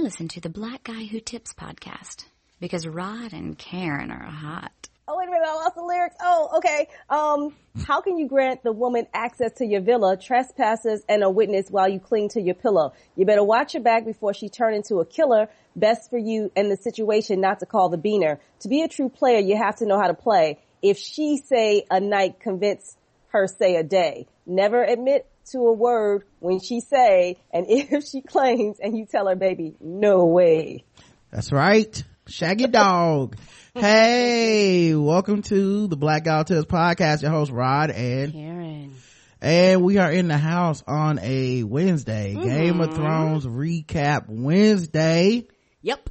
Listen to the Black Guy Who Tips podcast because Rod and Karen are hot. Oh, wait a minute. I lost the lyrics. Oh, okay. Um, how can you grant the woman access to your villa, trespassers, and a witness while you cling to your pillow? You better watch your back before she turn into a killer. Best for you and the situation not to call the beaner. To be a true player, you have to know how to play. If she say a night, convince her say a day. Never admit to a word when she say, and if she claims and you tell her, baby, no way. That's right. Shaggy Dog. hey, welcome to the Black Guy Who Tips podcast. Your host Rod and Karen. And we are in the house on a Wednesday. Mm-hmm. Game of Thrones recap Wednesday. Yep.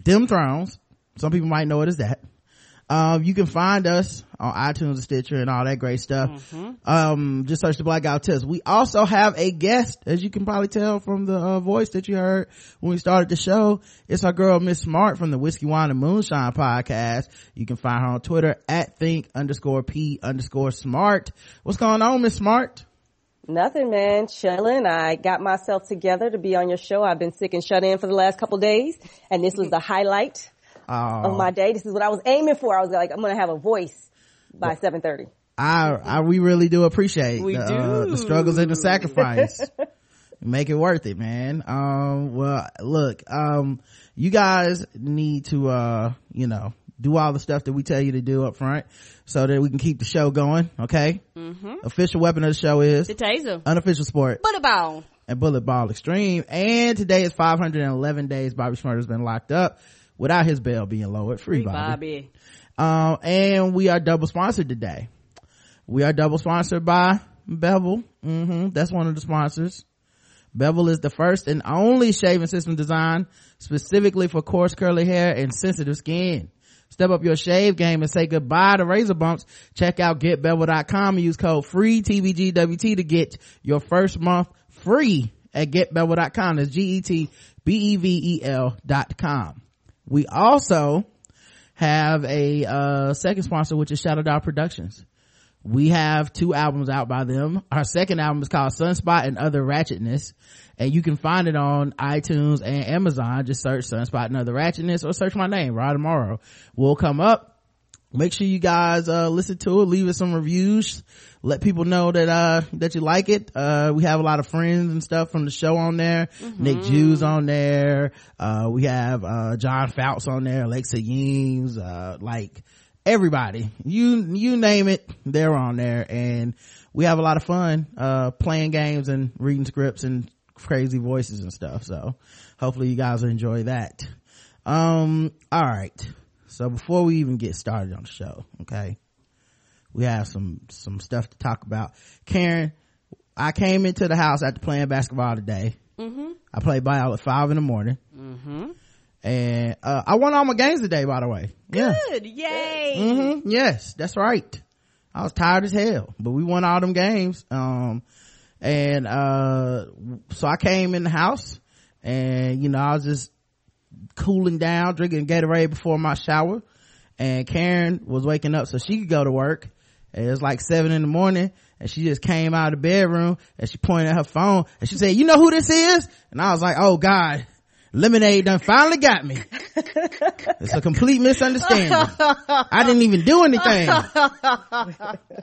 Dim Thrones. Some people might know it as that. Um, you can find us on iTunes, and Stitcher, and all that great stuff. Mm-hmm. Um, just search the Black Guy Who We also have a guest, as you can probably tell from the uh, voice that you heard when we started the show. It's our girl, Miss Smart from the Whiskey Wine and Moonshine podcast. You can find her on Twitter at think underscore p underscore smart. What's going on, Miss Smart? Nothing, man. Chilling. I got myself together to be on your show. I've been sick and shut in for the last couple days, and this was the highlight Oh, of my day. This is what I was aiming for. I was like, I'm gonna have a voice by 7:30. I, I, we really do appreciate We the, uh, the struggles and the sacrifice. Make it worth it, man. Um, well, look, um, you guys need to, uh, you know, do all the stuff that we tell you to do up front so that we can keep the show going. Okay. Mm-hmm. Official weapon of the show is The taser. unofficial sport What ball. and bullet ball extreme. And today is 511 days Bobby Shmurda has been locked up without his bail being lowered. Free, Bobby. Bobby. Um, and we are double sponsored today. We are double sponsored by Bevel. hmm That's one of the sponsors. Bevel is the first and only shaving system designed specifically for coarse curly hair and sensitive skin. Step up your shave game and say goodbye to razor bumps. Check out getbevel.com and use code free TBGWT to get your first month free at getbevel.com. That's G-E-T-B-E-V-E-L dot com. We also have a uh second sponsor which is shadow dog productions. We have two albums out by them. Our second album is called sunspot and other ratchetness. And you can find it on itunes and amazon. Just search sunspot and other ratchetness or search my name rod will come up make sure you guys uh listen to it leave us some reviews let people know that uh that you like it. Uh we have a lot of friends and stuff from the show on there. Nick jews on there. Uh we have uh john fouts on there alexa yeens uh like everybody. You you name it they're on there. And we have a lot of fun uh playing games and reading scripts and crazy voices and stuff. So hopefully you guys will enjoy that. Um all right so before we even get started on the show okay we have some some stuff to talk about karen i came into the house after playing basketball today mm-hmm. i played ball at five in the morning mm-hmm. and uh, i won all my games today by the way yeah Good. Yay. hmm Yes, that's right. I was tired as hell, but we won all them games. Um, and, uh, so I came in the house and, you know, I was just cooling down, drinking Gatorade before my shower. And Karen was waking up so she could go to work. And it was like seven in the morning and she just came out of the bedroom and she pointed at her phone and she said, you know who this is? And I was like, oh God, lemonade done finally got me. It's a complete misunderstanding. I didn't even do anything.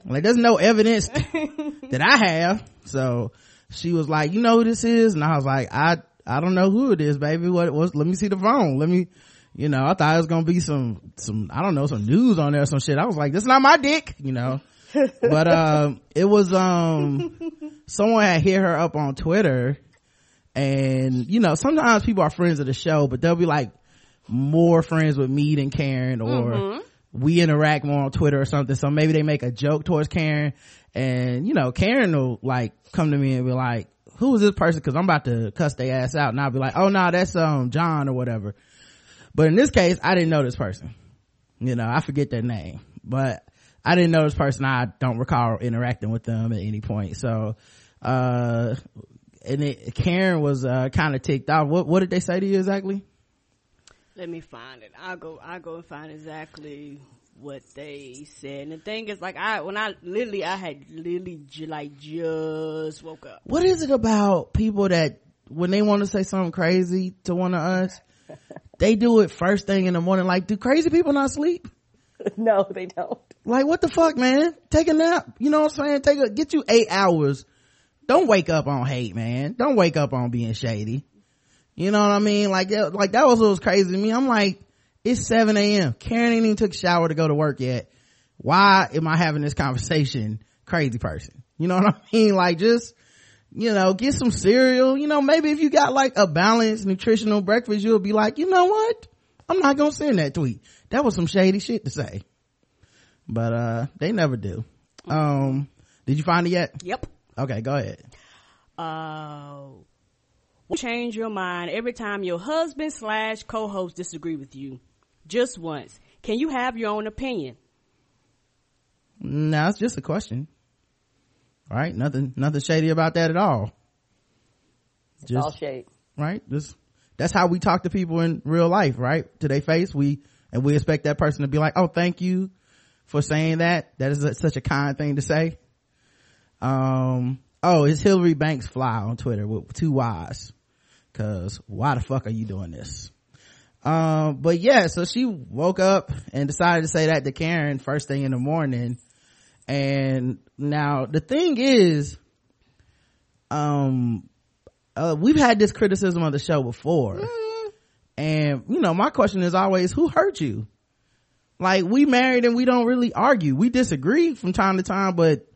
Like there's no evidence that I have. So she was like, you know who this is? And I was like, I, I don't know who it is, baby. What it was, let me see the phone. Let me, you know, I thought it was going to be some, some, I don't know, some news on there or some shit. I was like, this is not my dick, you know. but, um, it was, um, someone had hit her up on Twitter and, you know, sometimes people are friends of the show, but they'll be like more friends with me than Karen or we interact more on Twitter or something. So maybe they make a joke towards Karen and, you know, Karen will like come to me and be like, who is this person? Cause I'm about to cuss their ass out. And I'll be like, oh no, that's, um, John or whatever. But in this case, I didn't know this person. You know, I forget their name, but I didn't know this person. I don't recall interacting with them at any point. So, uh, and it, Karen was, uh, kind of ticked off. What, what did they say to you exactly? Let me find it. I'll go. I'll go and find exactly what they said. And the thing is, like, I when I literally, I had literally j- like just woke up. What is it about people that when they want to say something crazy to one of us, they do it first thing in the morning. Like, do crazy people not sleep? no, they don't. Like, what the fuck, man? Take a nap. You know what I'm saying? Take a, get you eight hours. Don't wake up on hate, man. Don't wake up on being shady. You know what I mean? Like, like that was what was crazy to me. I'm like, it's 7 a.m. Karen ain't even took a shower to go to work yet. Why am I having this conversation? Crazy person. You know what I mean? Like, just, you know, get some cereal. You know, maybe if you got like a balanced nutritional breakfast, you'll be like, you know what? I'm not gonna send that tweet. That was some shady shit to say. But, uh, they never do. Um, did you find it yet? Yep. Okay, go ahead. Uh, change your mind every time your husband slash co-host disagree with you. Just once. Can you have your own opinion? No, it's just a question. Right? Nothing, nothing shady about that at all. It's just, all shade. Right? Just, that's how we talk to people in real life, right? To their face, we, and we expect that person to be like, oh, thank you for saying that. That is a, such a kind thing to say. Um, oh, it's Hillary Banks fly on Twitter with two Y's. Cause why the fuck are you doing this? Um, but yeah, so she woke up and decided to say that to Karen first thing in the morning. And now the thing is, um, uh, we've had this criticism of the show before. Mm. And, you know, my question is always, who hurt you? Like, we married and we don't really argue. We disagree from time to time, but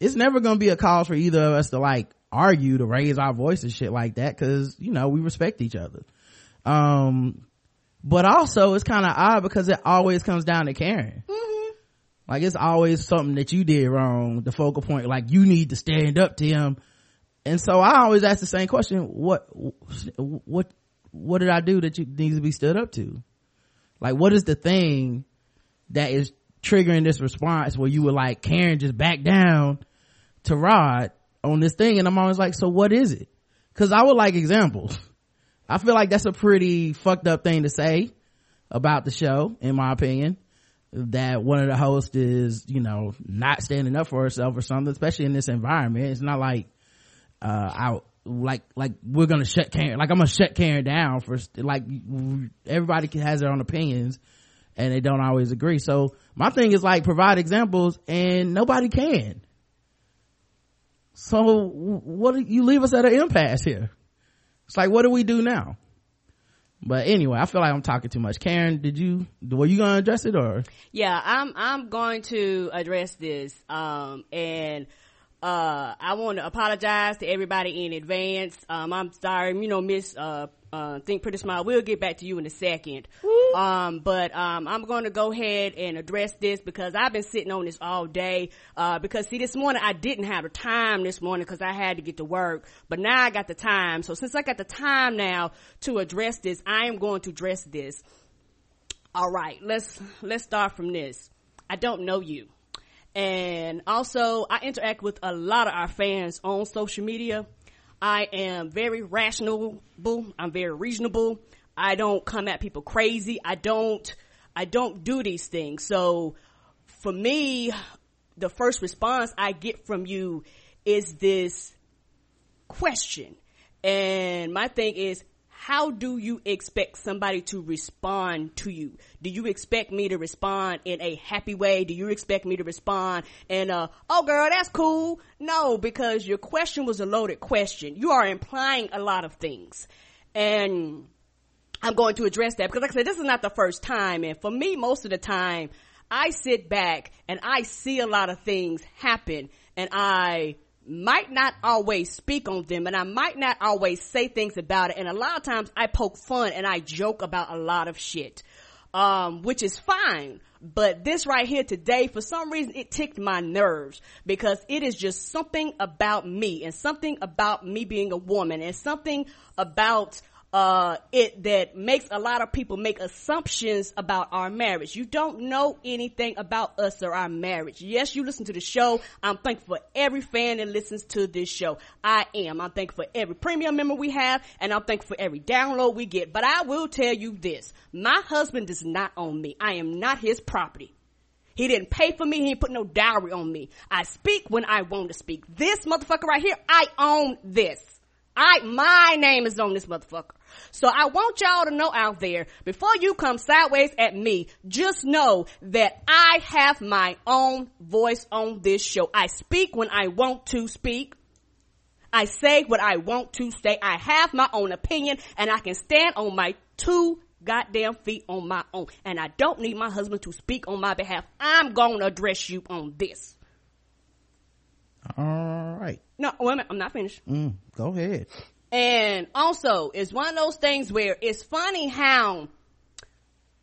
it's never gonna be a cause for either of us to like argue to raise our voice and shit like that because you know we respect each other um but also it's kind of odd because it always comes down to karen mm-hmm. like it's always something that you did wrong the focal point like you need to stand up to him and so i always ask the same question what what what did i do that you need to be stood up to like what is the thing that is triggering this response where you were like karen just back down to rod on this thing and I'm always like, so what is it? Cause I would like examples. I feel like that's a pretty fucked up thing to say about the show, in my opinion. That one of the hosts is, you know, not standing up for herself or something, especially in this environment. It's not like, uh, I, like, like we're gonna shut Karen, like I'm gonna shut Karen down for, like, everybody has their own opinions and they don't always agree. So my thing is like provide examples and nobody can so what you leave us at an impasse here it's like what do we do now? But anyway i feel like i'm talking too much. Karen did you were you gonna address it or? Yeah i'm i'm going to address this um and uh, I want to apologize to everybody in advance. Um, I'm sorry, you know, Miss uh, uh, Think Pretty Smart. We'll get back to you in a second. Um, but um, I'm going to go ahead and address this because I've been sitting on this all day. Uh, because see, this morning I didn't have the time this morning because I had to get to work, but now I got the time. So since I got the time now to address this, I am going to address this. All right, let's let's start from this. I don't know you. And also, I interact with a lot of our fans on social media. I am very rational. I'm very reasonable. I don't come at people crazy. I don't, I don't do these things. So for me, the first response I get from you is this question. And my thing is, how do you expect somebody to respond to you? Do you expect me to respond in a happy way? Do you expect me to respond in a, oh girl, that's cool? No, because your question was a loaded question. You are implying a lot of things. And I'm going to address that because like I said, this is not the first time. And for me, most of the time, I sit back and I see a lot of things happen and I might not always speak on them and I might not always say things about it. And a lot of times I poke fun and I joke about a lot of shit. Um, which is fine. But this right here today, for some reason, it ticked my nerves because it is just something about me and something about me being a woman and something about uh, it that makes a lot of people make assumptions about our marriage. You don't know anything about us or our marriage. Yes, you listen to the show. I'm thankful for every fan that listens to this show. I am. I'm thankful for every premium member we have, and I'm thankful for every download we get. But I will tell you this: my husband does not own me. I am not his property. He didn't pay for me. He didn't put no dowry on me. I speak when I want to speak. This motherfucker right here, I own this. I, my name is on this motherfucker. So I want y'all to know out there, before you come sideways at me, just know that I have my own voice on this show. I speak when I want to speak. I say what I want to say. I have my own opinion and I can stand on my two goddamn feet on my own. And I don't need my husband to speak on my behalf. I'm gonna address you on this. All right. No, wait a minute. I'm not finished. Mm, go ahead. And also, it's one of those things where it's funny how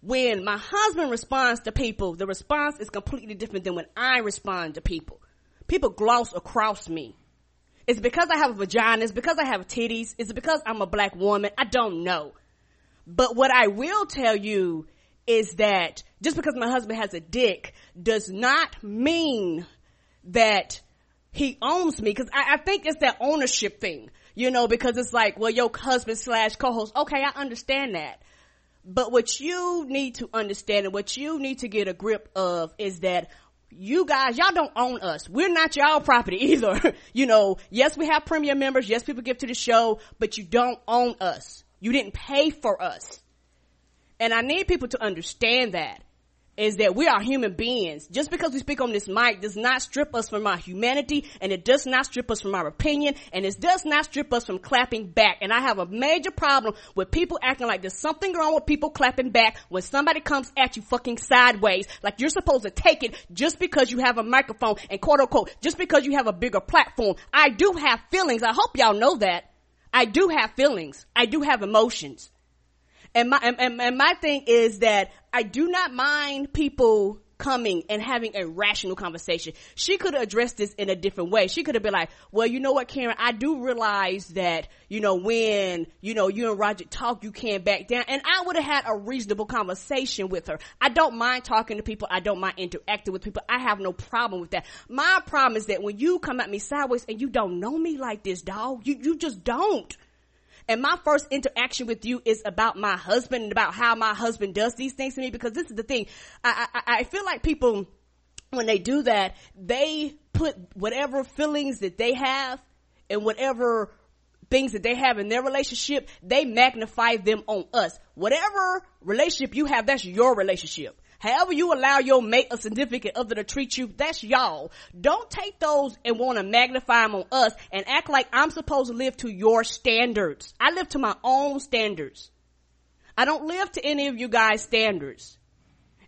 when my husband responds to people, the response is completely different than when I respond to people. People gloss across me. It's because I have a vagina. It's because I have titties. It's because I'm a black woman. I don't know. But what I will tell you is that just because my husband has a dick does not mean that he owns me. Cause I, I think it's that ownership thing, you know, because it's like, well, your husband slash co-host. Okay, I understand that. But what you need to understand and what you need to get a grip of is that you guys, y'all don't own us. We're not y'all property either. you know, yes, we have premium members. Yes, people give to the show, but you don't own us. You didn't pay for us. And I need people to understand that is that we are human beings. Just because we speak on this mic does not strip us from our humanity and it does not strip us from our opinion and it does not strip us from clapping back. And I have a major problem with people acting like there's something wrong with people clapping back when somebody comes at you fucking sideways. Like you're supposed to take it just because you have a microphone and quote unquote, just because you have a bigger platform. I do have feelings. I hope y'all know that. I do have feelings. I do have emotions. And my, and, and my thing is that I do not mind people coming and having a rational conversation. She could have addressed this in a different way. She could have been like, well, you know what, Karen, I do realize that, you know, when, you know, you and Roger talk, you can't back down. And I would have had a reasonable conversation with her. I don't mind talking to people. I don't mind interacting with people. I have no problem with that. My problem is that when you come at me sideways and you don't know me like this, dog, you, you just don't. And my first interaction with you is about my husband and about how my husband does these things to me because this is the thing. I, I, I feel like people, when they do that, they put whatever feelings that they have and whatever things that they have in their relationship, they magnify them on us. Whatever relationship you have, that's your relationship. However you allow your mate or significant other to treat you, that's y'all. Don't take those and want to magnify them on us and act like I'm supposed to live to your standards. I live to my own standards. I don't live to any of you guys' standards.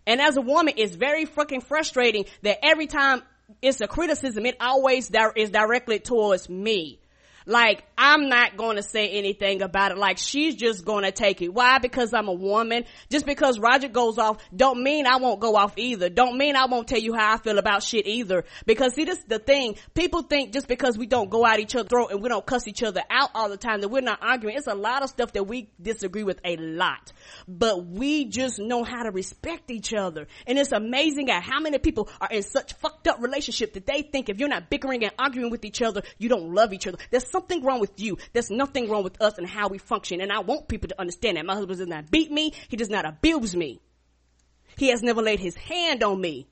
And as a woman, it's very fucking frustrating that every time it's a criticism, it always is directly towards me. Like, I'm not going to say anything about it. Like, she's just going to take it. Why? Because I'm a woman. Just because Roger goes off, don't mean I won't go off either. Don't mean I won't tell you how I feel about shit either. Because see, this is the thing. People think just because we don't go out each other's throat and we don't cuss each other out all the time that we're not arguing. It's a lot of stuff that we disagree with a lot. But we just know how to respect each other. And it's amazing at how many people are in such fucked up relationship that they think if you're not bickering and arguing with each other, you don't love each other. There's something wrong with you. There's nothing wrong with us and how we function. And I want people to understand that. My husband does not beat me. He does not abuse me. He has never laid his hand on me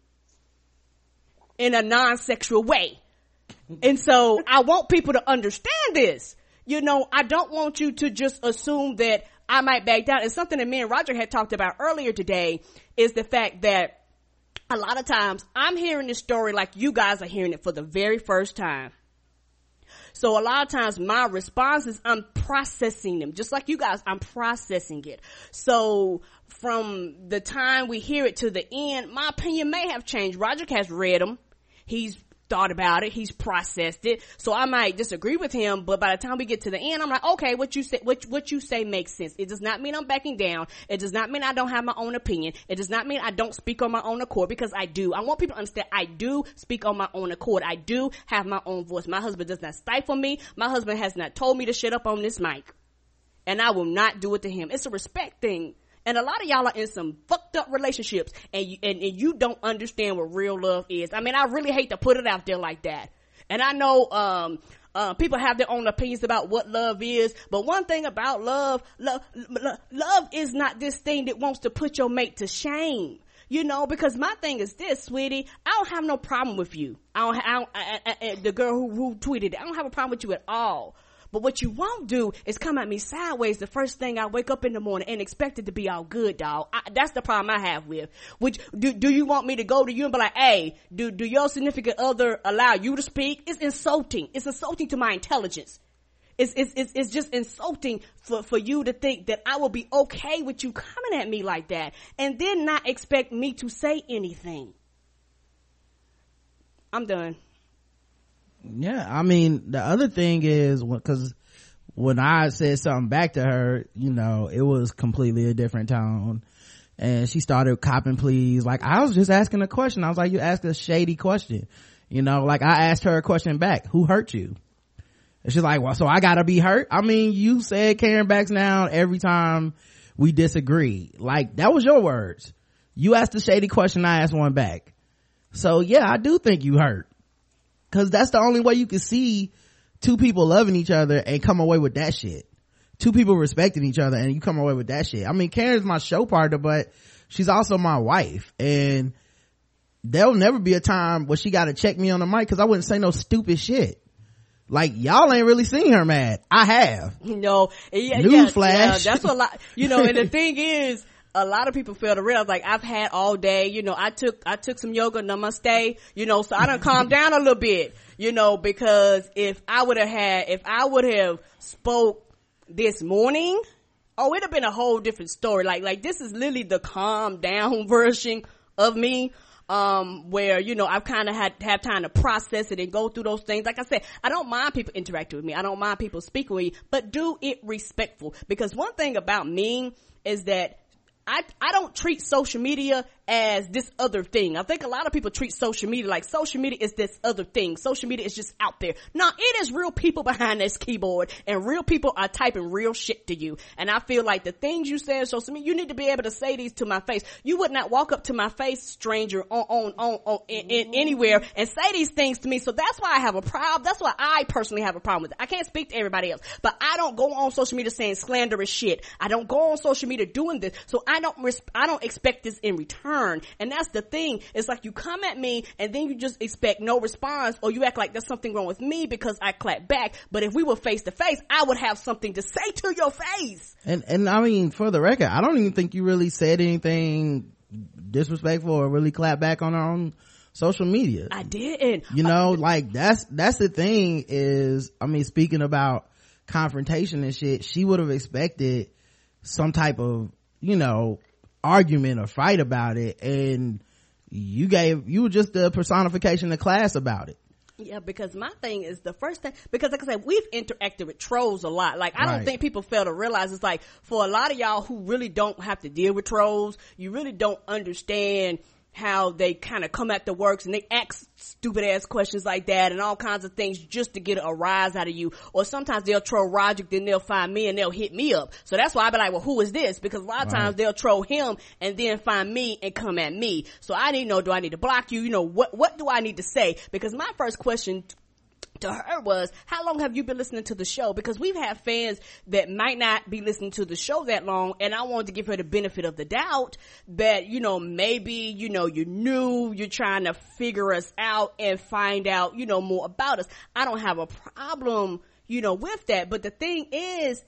in a non-sexual way. And so I want people to understand this. You know, I don't want you to just assume that I might back down. And something that me and Roger had talked about earlier today is the fact that a lot of times I'm hearing this story like you guys are hearing it for the very first time. So a lot of times my response is I'm processing them. Just like you guys, I'm processing it. So from the time we hear it to the end, my opinion may have changed. Roger has read them. He's thought about it. He's processed it. So I might disagree with him, but by the time we get to the end, I'm like, okay, what you say, what, what you say makes sense. It does not mean I'm backing down. It does not mean I don't have my own opinion. It does not mean I don't speak on my own accord because I do. I want people to understand I do speak on my own accord. I do have my own voice. My husband does not stifle me. My husband has not told me to shut up on this mic. And I will not do it to him. It's a respect thing. And a lot of y'all are in some fucked up relationships and you, and, and you don't understand what real love is. I mean, I really hate to put it out there like that. And I know, um, uh, people have their own opinions about what love is, but one thing about love, love, love is not this thing that wants to put your mate to shame. You know, because my thing is this, sweetie. I don't have no problem with you. I don't. I don't I, I, the girl who, who tweeted it. I don't have a problem with you at all. But what you won't do is come at me sideways the first thing I wake up in the morning and expect it to be all good, dog. I, that's the problem I have with. Which do do you want me to go to you and be like, hey, do do your significant other allow you to speak? It's insulting. It's insulting to my intelligence. It's, it's, it's, it's just insulting for, for you to think that I will be okay with you coming at me like that and then not expect me to say anything. I'm done. Yeah, I mean, the other thing is because when I said something back to her, you know, it was completely a different tone. And she started copping please. Like, I was just asking a question. I was like, you asked a shady question. You know, like I asked her a question back. Who hurt you? And she's like, well, so I gotta be hurt? I mean, you said Karen backs down every time we disagree. Like, that was your words. You asked a shady question, I asked one back. So yeah, I do think you hurt. Cause that's the only way you can see two people loving each other and come away with that shit. Two people respecting each other and you come away with that shit. I mean, Karen's my show partner, but she's also my wife and there'll never be a time where she gotta check me on the mic cause I wouldn't say no stupid shit. Like y'all ain't really seen her mad. I have. No, yeah, Newsflash. Yeah, yeah, that's a lot. You know, and the thing is, a lot of people fail to realize like I've had all day, you know, I took, I took some yoga, namaste, you know, so I done calmed down a little bit, you know, because if I would have had, if I would have spoke this morning, oh, it'd have been a whole different story. Like, like this is literally the calm down version of me. Um, where, you know, I've kind of had, have time to process it and go through those things. Like I said, I don't mind people interacting with me. I don't mind people speaking with me, but do it respectful. Because one thing about me is that I, I don't treat social media as this other thing. I think a lot of people treat social media like social media is this other thing. Social media is just out there. No, it is real people behind this keyboard and real people are typing real shit to you. And I feel like the things you say on social media, you need to be able to say these to my face. You would not walk up to my face, stranger, on, on, on, on in, in, anywhere and say these things to me. So that's why I have a problem. That's why I personally have a problem with it. I can't speak to everybody else, but I don't go on social media saying slanderous shit. I don't go on social media doing this. So don't, res- I don't expect this in return. And that's the thing. It's like you come at me and then you just expect no response or you act like there's something wrong with me because I clap back. But if we were face to face, I would have something to say to your face. And, and I mean, for the record, I don't even think you really said anything disrespectful or really clap back on our own social media. I didn't. You uh, know, like that's, that's the thing is, I mean, speaking about confrontation and shit, she would have expected some type of, you know, argument or fight about it and you gave you were just the personification of class about it yeah, because my thing is the first thing, because like I said, we've interacted with trolls a lot. Like, I don't think people fail to realize it's like, for a lot of y'all who really don't have to deal with trolls, you really don't understand how they kind of come at the works and they ask stupid ass questions like that and all kinds of things just to get a rise out of you. Or sometimes they'll troll Roger, then they'll find me and they'll hit me up. So that's why I be like, well, who is this? Because a lot of times they'll troll him and then find me and come at me. So I need to know, do I need to block you? You know, what, what do I need to say? Because my first question to her was, how long have you been listening to the show? Because we've had fans that might not be listening to the show that long, and I wanted to give her the benefit of the doubt that, you know, maybe, you know, you're new, you're trying to figure us out and find out, you know, more about us. I don't have a problem, you know, with that, but the thing is,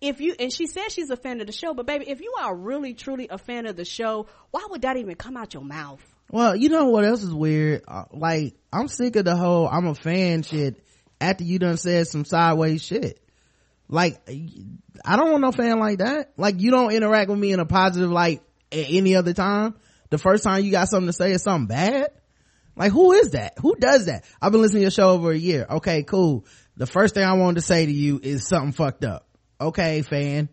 if you, and she says she's a fan of the show, but baby, if you are really truly a fan of the show, why would that even come out your mouth? Well you know what else is weird? Uh, like i'm sick of the whole i'm a fan shit after you done said some sideways shit. Like i don't want no fan like that. Like you don't interact with me in a positive light at any other time. The first time you got something to say is something bad. Like who is that? Who does that? I've been listening to your show over a year. Okay cool. The first thing i wanted to say to you is something fucked up. Okay fan.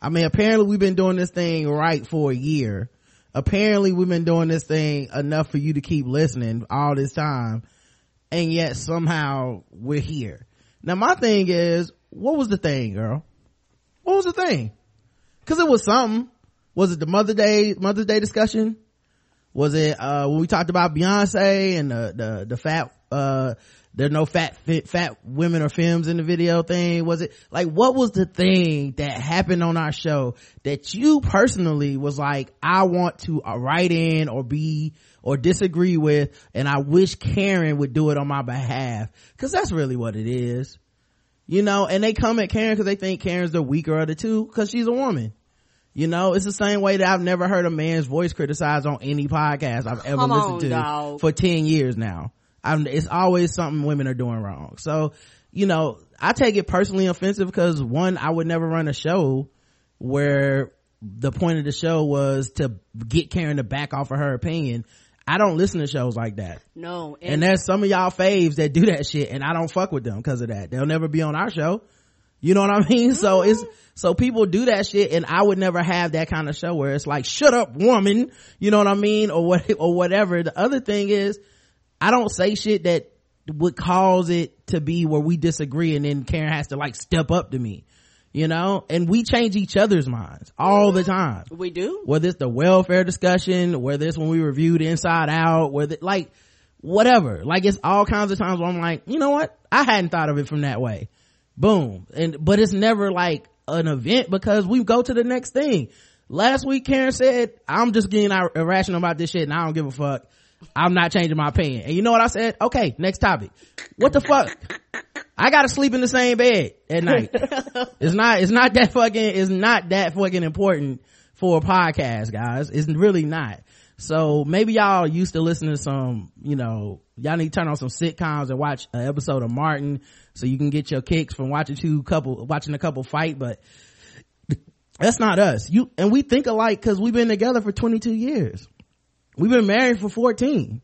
I mean apparently we've been doing this thing right for a year apparently we've been doing this thing enough for you to keep listening all this time and yet somehow we're here. Now my thing is what was the thing girl? What was the thing? Because it was something. Was it the mother day mother's day discussion? Was it uh when we talked about beyonce and the the, the fat uh there's no fat fit, fat women or femmes in the video thing was it like what was the thing that happened on our show that you personally was like i want to uh, write in or be or disagree with and i wish karen would do it on my behalf because that's really what it is you know, and they come at Karen because they think Karen's the weaker of the two because she's a woman. You know, it's the same way that I've never heard a man's voice criticized on any podcast I've ever Come listened on, to dog. for 10 years now. I'm, it's always something women are doing wrong. So, you know, I take it personally offensive because one, I would never run a show where the point of the show was to get Karen to back off of her opinion. I don't listen to shows like that. No, And there's some of y'all faves that do that shit and I don't fuck with them because of that. They'll never be on our show. You know what I mean? So it's, so people do that shit and I would never have that kind of show where it's like, shut up woman. You know what I mean? Or what, or whatever. The other thing is, I don't say shit that would cause it to be where we disagree and then Karen has to like step up to me. You know? And we change each other's minds all the time we do. whether it's the welfare discussion, whether it's when we reviewed Inside Out, whether like whatever. Like it's all kinds of times where I'm like, you know what? I hadn't thought of it from that way. Boom. And but it's never like an event because we go to the next thing. Last week Karen said, I'm just getting irrational about this shit and I don't give a fuck. I'm not changing my opinion. And you know what I said? Okay, next topic. What the fuck? I gotta sleep in the same bed at night. it's not, it's not that fucking, it's not that fucking important for a podcast, guys. It's really not. So maybe y'all used to listen to some, you know, y'all need to turn on some sitcoms and watch an episode of Martin so you can get your kicks from watching two couple, watching a couple fight, but that's not us. You, and we think alike cause we've been together for 22 years. We've been married for 14.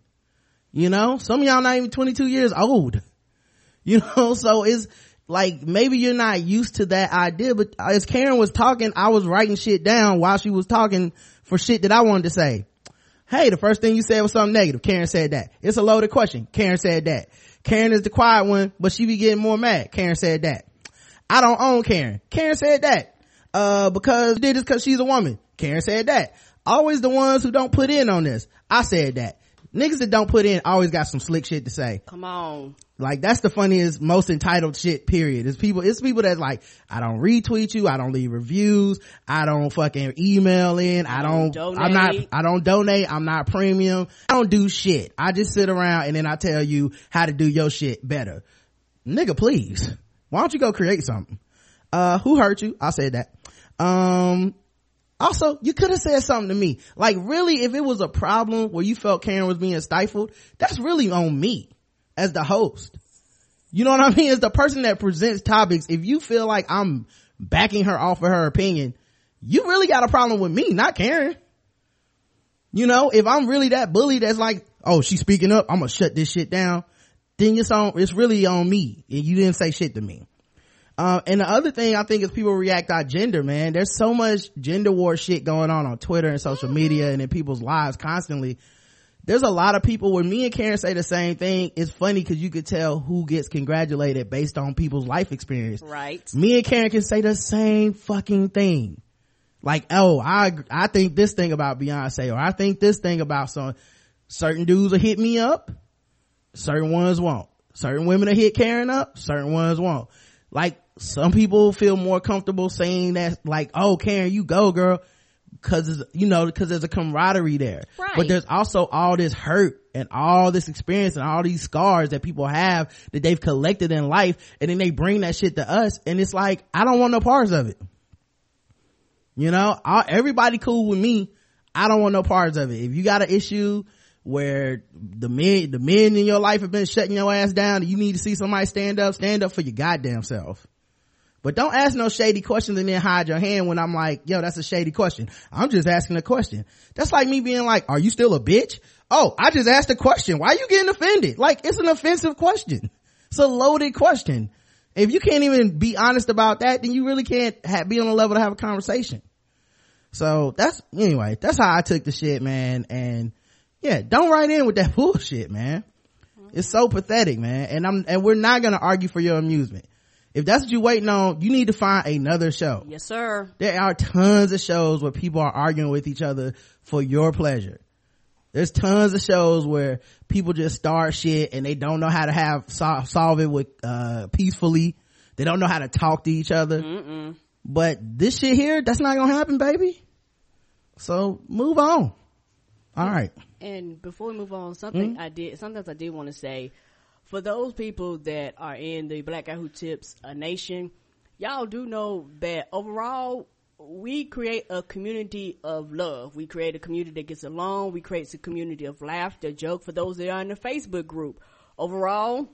You know, some of y'all not even 22 years old. You know, so it's like maybe you're not used to that idea, but as Karen was talking, I was writing shit down while she was talking for shit that I wanted to say. Hey, the first thing you said was something negative. Karen said that. It's a loaded question. Karen said that. Karen is the quiet one, but she be getting more mad. Karen said that. I don't own Karen. Karen said that. Uh, because did this cause she's a woman. Karen said that. Always the ones who don't put in on this. I said that. Niggas that don't put in always got some slick shit to say. Come on. Like that's the funniest, most entitled shit. Period. It's people. It's people that's like, I don't retweet you. I don't leave reviews. I don't fucking email in. I don't. Don't I'm not. donate. I don't donate. I'm not premium. I don't do shit. I just sit around and then I tell you how to do your shit better. Nigga, please. Why don't you go create something? Uh, who hurt you? I said that. Um, also, you could have said something to me. Like really, if it was a problem where you felt Karen was being stifled, that's really on me as the host. You know what I mean? As the person that presents topics, if you feel like I'm backing her off of her opinion, you really got a problem with me, not Karen. You know, if I'm really that bully that's like, oh, she's speaking up, I'm gonna shut this shit down, then it's on, it's really on me. And you didn't say shit to me. Um, and the other thing I think is people react out gender, man. There's so much gender war shit going on on Twitter and social media and in people's lives constantly. There's a lot of people where me and Karen say the same thing. It's funny because you could tell who gets congratulated based on people's life experience. Right. Me and Karen can say the same fucking thing. Like, oh, I, I think this thing about Beyonce or I think this thing about some, certain dudes will hit me up. Certain ones won't. Certain women will hit Karen up. Certain ones won't. Like, some people feel more comfortable saying that, like, oh, Karen, you go, girl. Cause, you know, cause there's a camaraderie there. Right. But there's also all this hurt and all this experience and all these scars that people have that they've collected in life. And then they bring that shit to us. And it's like, I don't want no parts of it. You know, I, everybody cool with me. I don't want no parts of it. If you got an issue where the men, the men in your life have been shutting your ass down and you need to see somebody stand up, stand up for your goddamn self. But don't ask no shady questions and then hide your hand when I'm like, yo, that's a shady question. I'm just asking a question. That's like me being like, are you still a bitch? Oh, I just asked a question. Why are you getting offended? Like, it's an offensive question. It's a loaded question. If you can't even be honest about that, then you really can't be on a level to have a conversation. So that's, anyway, that's how I took the shit, man. And yeah, don't write in with that bullshit, man. It's so pathetic, man. And I'm, and we're not gonna argue for your amusement. If that's what you're waiting on, you need to find another show. Yes, sir. There are tons of shows where people are arguing with each other for your pleasure. There's tons of shows where people just start shit and they don't know how to have sol- solve it with uh peacefully. They don't know how to talk to each other. Mm-mm. But this shit here, that's not gonna happen, baby. So move on. All right. And before we move on, something Hmm? I did, sometimes I did want to say, for those people that are in the Black Guy Who Tips a Nation, y'all do know that overall we create a community of love. We create a community that gets along. We create a community of laughter, joke for those that are in the Facebook group. Overall,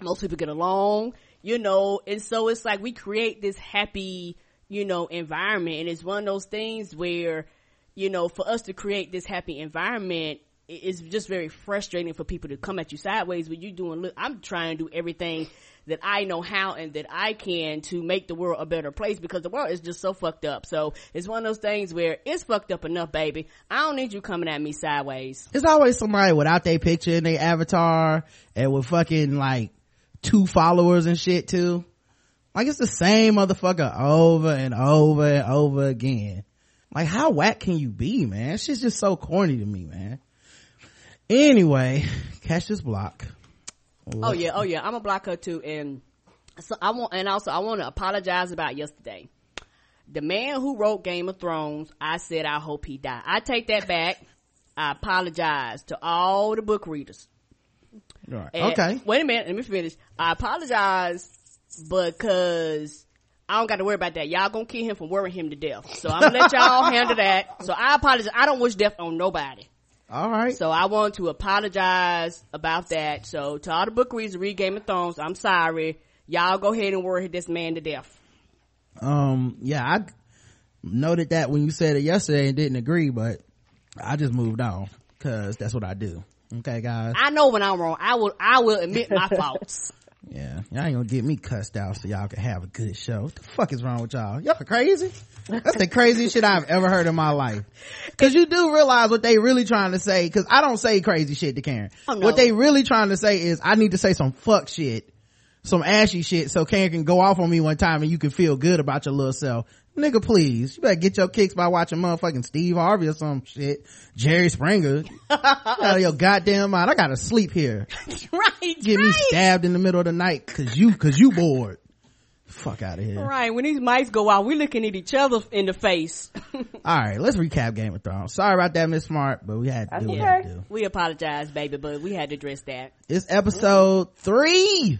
most people get along, you know, and so it's like we create this happy, you know, environment and it's one of those things where, you know, for us to create this happy environment, it's just very frustrating for people to come at you sideways when you're doing, look, I'm trying to do everything that I know how and that I can to make the world a better place because the world is just so fucked up. So it's one of those things where it's fucked up enough, baby. I don't need you coming at me sideways. It's always somebody without their picture in their avatar and with fucking like two followers and shit too. Like it's the same motherfucker over and over and over again. Like how whack can you be, man? Shit's just so corny to me, man. Anyway, catch this block. Oh yeah, oh yeah. I'm a block her too, and so I want, and also I want to apologize about yesterday. The man who wrote Game of Thrones, I said I hope he die. I take that back. I apologize to all the book readers. Right. And- Okay. Wait a minute, let me finish. I apologize because I don't got to worry about that. Y'all gonna kill him from worrying him to death. So I'm gonna let y'all handle that. So I apologize. I don't wish death on nobody. All right. So I want to apologize about that. So to all the book readers read Game of Thrones, I'm sorry. Y'all go ahead and worry this man to death. um yeah i noted that when you said it yesterday and didn't agree but i just moved on because that's what i do okay guys I know when I'm wrong. I will, I will admit my faults. Yeah. Y'all ain't gonna get me cussed out so y'all can have a good show. What the fuck is wrong with y'all? Y'all crazy. That's the craziest shit i've ever heard in my life. Because you do realize what they really trying to say because i don't say crazy shit to karen. Oh, no. what they really trying to say is i need to say some fuck shit. Some ashy shit so Karen can go off on me one time and you can feel good about your little self. Nigga, please. You better get your kicks by watching motherfucking Steve Harvey or some shit. Jerry Springer. out of your goddamn mind. I gotta sleep here. right. Get me stabbed in the middle of the night cause you, cause you bored. Fuck out of here. Right. When these mics go out, we looking at each other in the face. Alright, let's recap Game of Thrones. Sorry about that, Miss Smart, but we had to That's do what we had to do. we apologize, baby, but we had to address that. It's episode three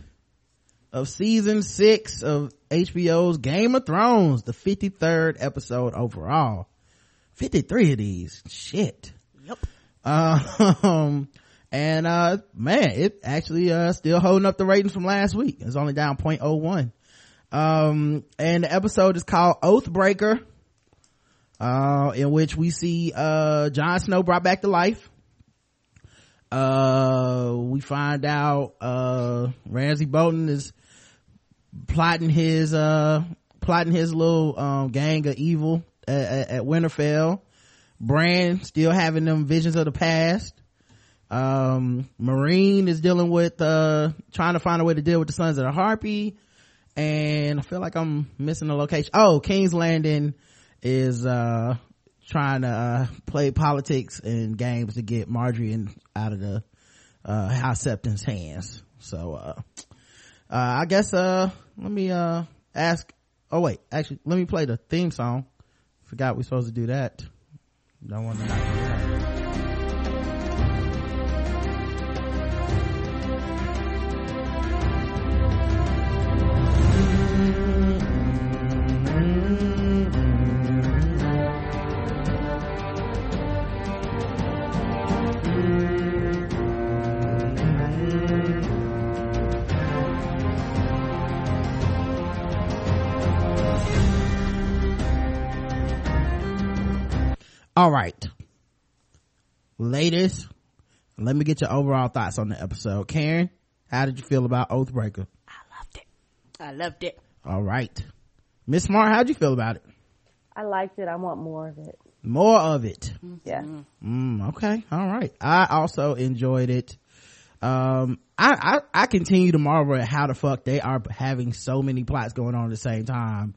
of season six of HBO's Game of Thrones, the 53rd episode overall. 53 of these. Shit. Yep. Um, and, uh, man, it actually, uh, still holding up the ratings from last week. It's only down 0.01. Um, and the episode is called Oathbreaker, uh, in which we see, uh, Jon Snow brought back to life uh we find out uh Ramsay Bolton is plotting his uh plotting his little um gang of evil at, at, at winterfell. Bran still having them visions of the past. Um Meereen is dealing with uh trying to find a way to deal with the sons of the harpy. And i feel like i'm missing a location. Oh king's landing is uh trying to uh play politics and games to get Margaery out of the uh house septon's hands. So uh i guess uh let me uh ask oh wait actually let me play the theme song. Forgot we're supposed to do that. Don't want to all right latest let me get your overall thoughts on the episode karen how did you feel about oathbreaker I loved it. I loved it. all right miss smart how'd you feel about it I liked it. I want more of it. more of it Yeah. Mm, okay. All right. I also enjoyed it. Um, I, I, I continue to marvel at how the fuck they are having so many plots going on at the same time.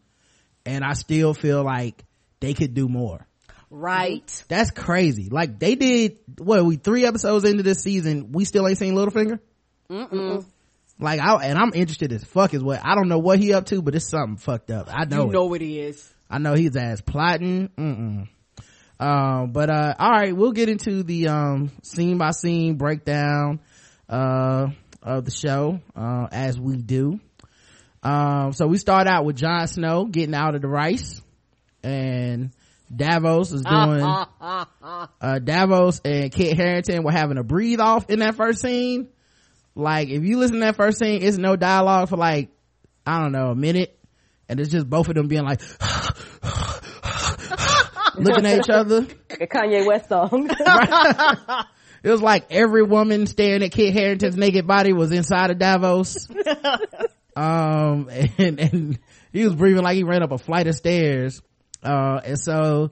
And I still feel like they could do more. Right. That's crazy. Like they did, what, we three episodes into this season, we still ain't seen Littlefinger? Mm-mm. Like I, and I'm interested as fuck as what, I don't know what he up to, but it's something fucked up. I know You it. know what it is. I know he's ass plotting. Mm-mm. Um, but, uh, all right, we'll get into the, um, scene by scene breakdown, uh, of the show, uh, as we do. Um, so we start out with Jon Snow getting out of the rice and Davos is doing, uh, Davos and Kit Harington were having a breathe off in that first scene. Like, if you listen to that first scene, it's no dialogue for like, I don't know, a minute. And it's just both of them being like, looking at each other. Like a Kanye West song. It was like every woman staring at Kit Harington's naked body was inside of Davos. um, and, and he was breathing like he ran up a flight of stairs. Uh, and so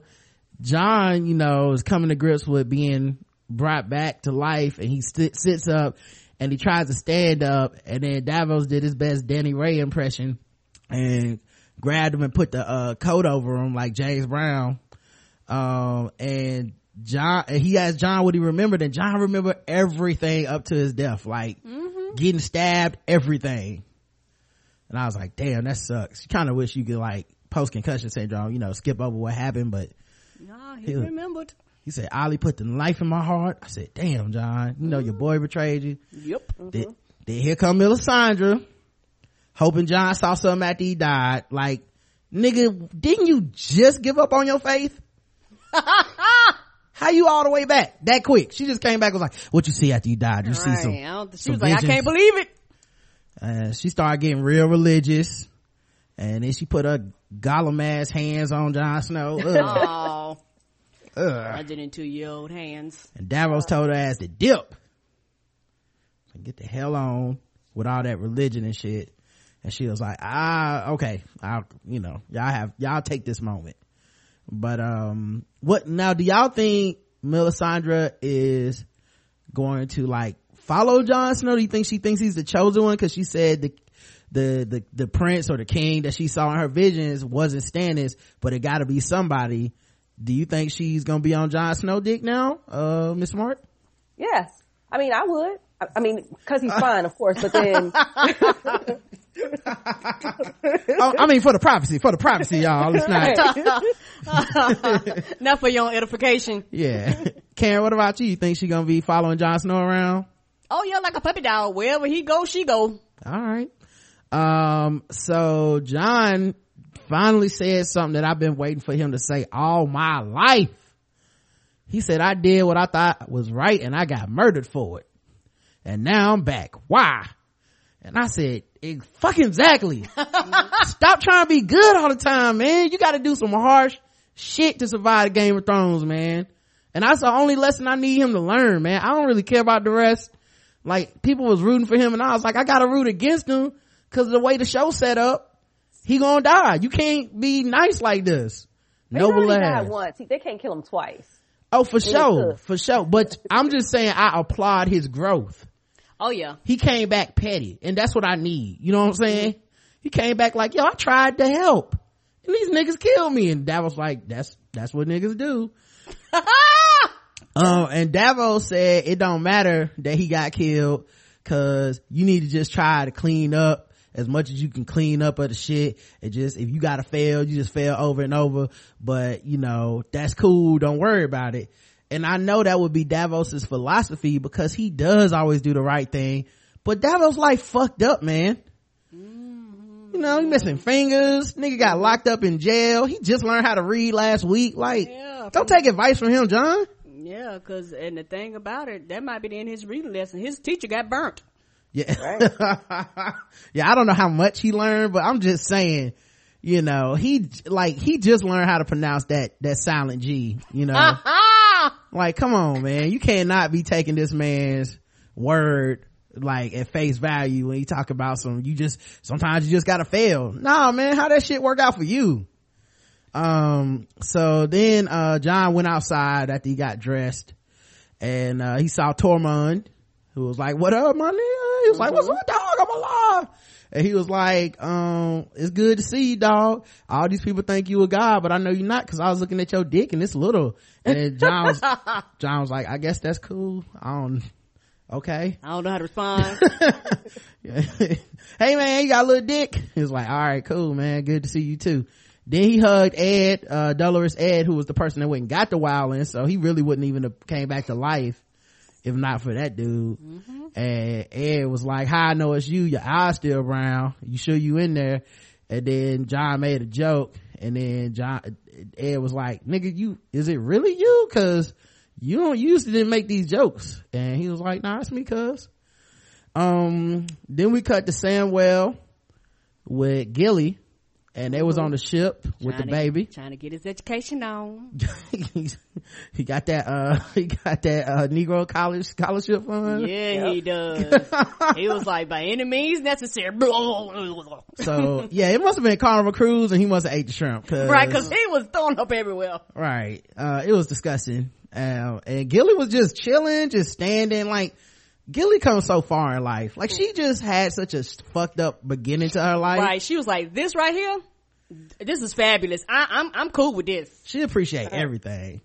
john you know, is coming to grips with being brought back to life and he st- sits up and he tries to stand up and then Davos did his best Danny Ray impression and grabbed him and put the, uh, coat over him like James Brown. Um, and Jon, and he asked john what he remembered and john remembered everything up to his death, like getting stabbed, everything. And I was like, damn, that sucks. You kind of wish you could like post concussion syndrome, you know, skip over what happened, but No, he Yeah. remembered. he said, Olly put the knife in my heart. I said, damn, Jon, you know, your boy betrayed you. Yep. Then, then here come Melisandre, hoping Jon saw something after he died. Like, nigga, didn't you just give up on your faith? How you all the way back that quick? She just came back and was like, what you see after you died? You see Right. some, she some was like, I can't believe it. Uh, she started getting real religious. And then she put her gollum ass hands on Jon Snow. Ugh. Oh, Ugh. I did in two year old hands. And Davos told her ass to dip. So get the hell on with all that religion and shit. And she was like, ah, okay. I'll, you know, y'all have, y'all take this moment. But, um, what, now do y'all think Melisandre is going to like follow Jon Snow? Do you think she thinks he's the chosen one? Cause she said the, the, the, the prince or the king that she saw in her visions wasn't Stannis, but it gotta be somebody. Do you think she's gonna be on Jon Snow dick now, uh, Miss Smart? yes. I mean, I would. I, I mean, cause he's fine, of course, but then, oh, I mean, for the prophecy, for the prophecy, y'all. It's not, Not for your own edification. yeah. Karen, what about you? You think she gonna be following Jon Snow around? Oh, yeah, like a puppy dog. Wherever he go, she go. All right. Um, so Jon finally said something that I've been waiting for him to say all my life. He said, I did what I thought was right and I got murdered for it. And now I'm back. Why? And I said, "Eh, fucking exactly. Stop trying to be good all the time, man. You gotta do some harsh shit to survive the Game of Thrones, man. And that's the only lesson I need him to learn, man. I don't really care about the rest. Like, people was rooting for him and I was like, I gotta root against him cause of the way the show set up. He gonna die. You can't be nice like this. they Noble ass. once. He- They can't kill him twice. Oh, for sure. For sure. But I'm just saying I applaud his growth. Oh, yeah. He came back petty and that's what I need. You know what I'm saying? He came back like, yo, I tried to help. And these niggas killed me. And Davos like, that's, that's what niggas do. um, and Davos said it don't matter that he got killed cause you need to just try to clean up as much as you can clean up of the shit. It just, if you gotta fail, you just fail over and over. But, you know, that's cool. Don't worry about it. And I know that would be Davos's philosophy because he does always do the right thing. But Davos life fucked up, man. You know, he missing fingers. Nigga got locked up in jail. He just learned how to read last week. Like, Yeah. don't take advice from him, Jon. Yeah, cause, and the thing about it, that might be in his reading lesson. His teacher got burnt. Yeah. yeah, I don't know how much he learned, but I'm just saying, you know, he, like, he just learned how to pronounce that, that silent G, you know? Like, come on, man. You cannot be taking this man's word, like, at face value when you talk about some, you just, sometimes you just gotta fail. Nah, man, how that shit work out for you? Um, so then, uh, Jon went outside after he got dressed and, uh, he saw Tormund, who was like, what up, my nigga? He was like, what's up, dog? I'm alive. And he was like, um, it's good to see you, dog. All these people think you a god, but I know you're not because I was looking at your dick and it's little. And Jon was, Jon was like, I guess that's cool. I don't, okay. I don't know how to respond. hey man, you got a little dick? He was like, all right, cool, man. Good to see you too. Then he hugged Edd, uh, Dolorous Edd, who was the person that went and got the wildling, so he really wouldn't even have came back to life if not for that dude. And Edd was like, how I know it's you, your eyes still brown. You sure you in there? And then Jon made a joke and then Jon, Edd was like, nigga, you, is it really you? Cause you don't usually didn't make these jokes. And he was like, nah, it's me cuz. Um, then we cut to Samwell with Gilly and they was on the ship with the Trying to- baby. trying to get his education on. he got that uh he got that uh negro college scholarship fund Yeah, he does. he was like, by any means necessary. so yeah it must have been carnival cruise and he must have ate the shrimp cause, right, because he was throwing up everywhere. right uh it was disgusting uh, and gilly was just chilling just standing like gilly comes so far in life like she just had such a fucked up beginning to her life Right, she was like, this right here, this is fabulous. I, I'm I'm cool with this. she appreciate everything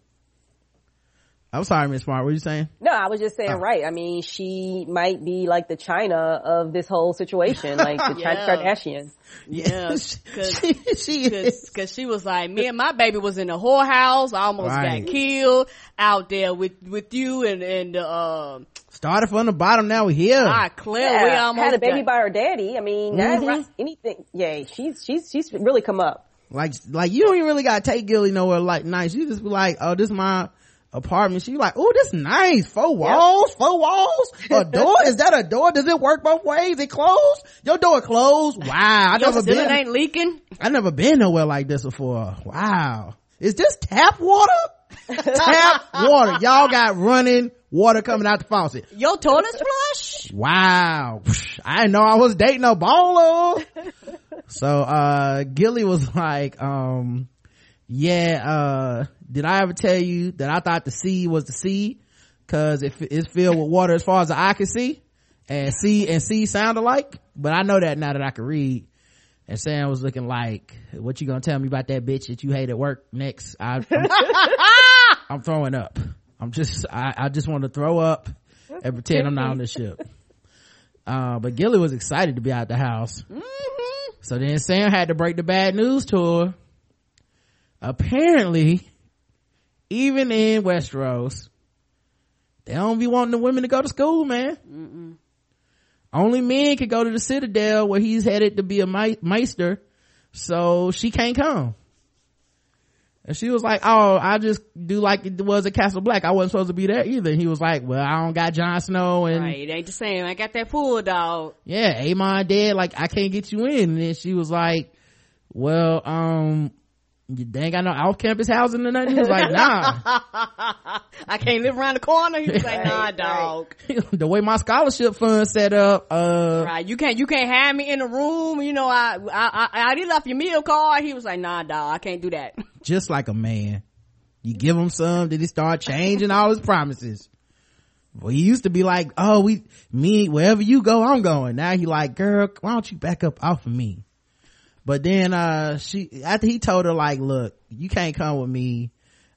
i'm sorry miss smart what are you saying No, I was just saying, Oh. right. I mean, she might be like the Chyna of this whole situation, like the Chyna Yeah. Kardashians. Yeah, she, cause, she is. cause, she was like, me and my baby was in a whorehouse. I almost Right. got killed out there with, with you and, and, uh, started from the bottom now we're here ah, Claire, we Yeah, almost had a baby got- by her daddy. I mean, that's Mhm. anything. Yeah, she's she's she's really come up. like like you don't even really gotta take Gilly nowhere like nice. You just be like, oh, this is my apartment. She like, oh, this nice. Four walls, four walls. A door? is that a door? Does it work both ways? It closed? Your door closed? Wow, I Your never been. ain't leaking. I never been nowhere like this before. Wow, is this tap water? tap water. Y'all got running water coming out the faucet. Your toilet's flush. Wow. I didn't know I was dating a baller. so, uh, Gilly was like, um, yeah, uh, did I ever tell you that I thought the sea was the sea? Cause it, it's filled with water as far as the eye can see. And sea and sea sound alike. But I know that now that I can read. And Sam was looking like, what you gonna tell me about that bitch that you hate at work next? I, I'm, I'm throwing up. I'm just, I, I just want to throw up and pretend I'm not on the ship. Uh, but Gilly was excited to be out the house. So then Sam had to break the bad news to her. Apparently, even in Westeros, they don't be wanting the women to go to school, man. Only men can go to the Citadel where he's headed to be a mei- maester. So she can't come. And she was like, oh, I just do like it was at Castle Black. I wasn't supposed to be there either. And he was like, well, I don't got Jon Snow and Right, it ain't the same. I got that pool dog. yeah, Aemon dead, like I can't get you in. And then she was like, well, um, they ain't got no off campus housing or nothing. He was like, nah. I can't live around the corner. He was like, nah, dog. the way my scholarship fund set up, uh, Right, you can't, you can't have me in the room. You know, I, I, I, I left your meal card. He was like, nah, dog, I can't do that. just like a man. You give him some, then he start changing all his promises. Well, he used to be like, oh, we, me, wherever you go, I'm going. Now he like, girl, why don't you back up off of me? But then, uh, she, after he told her like, look, you can't come with me.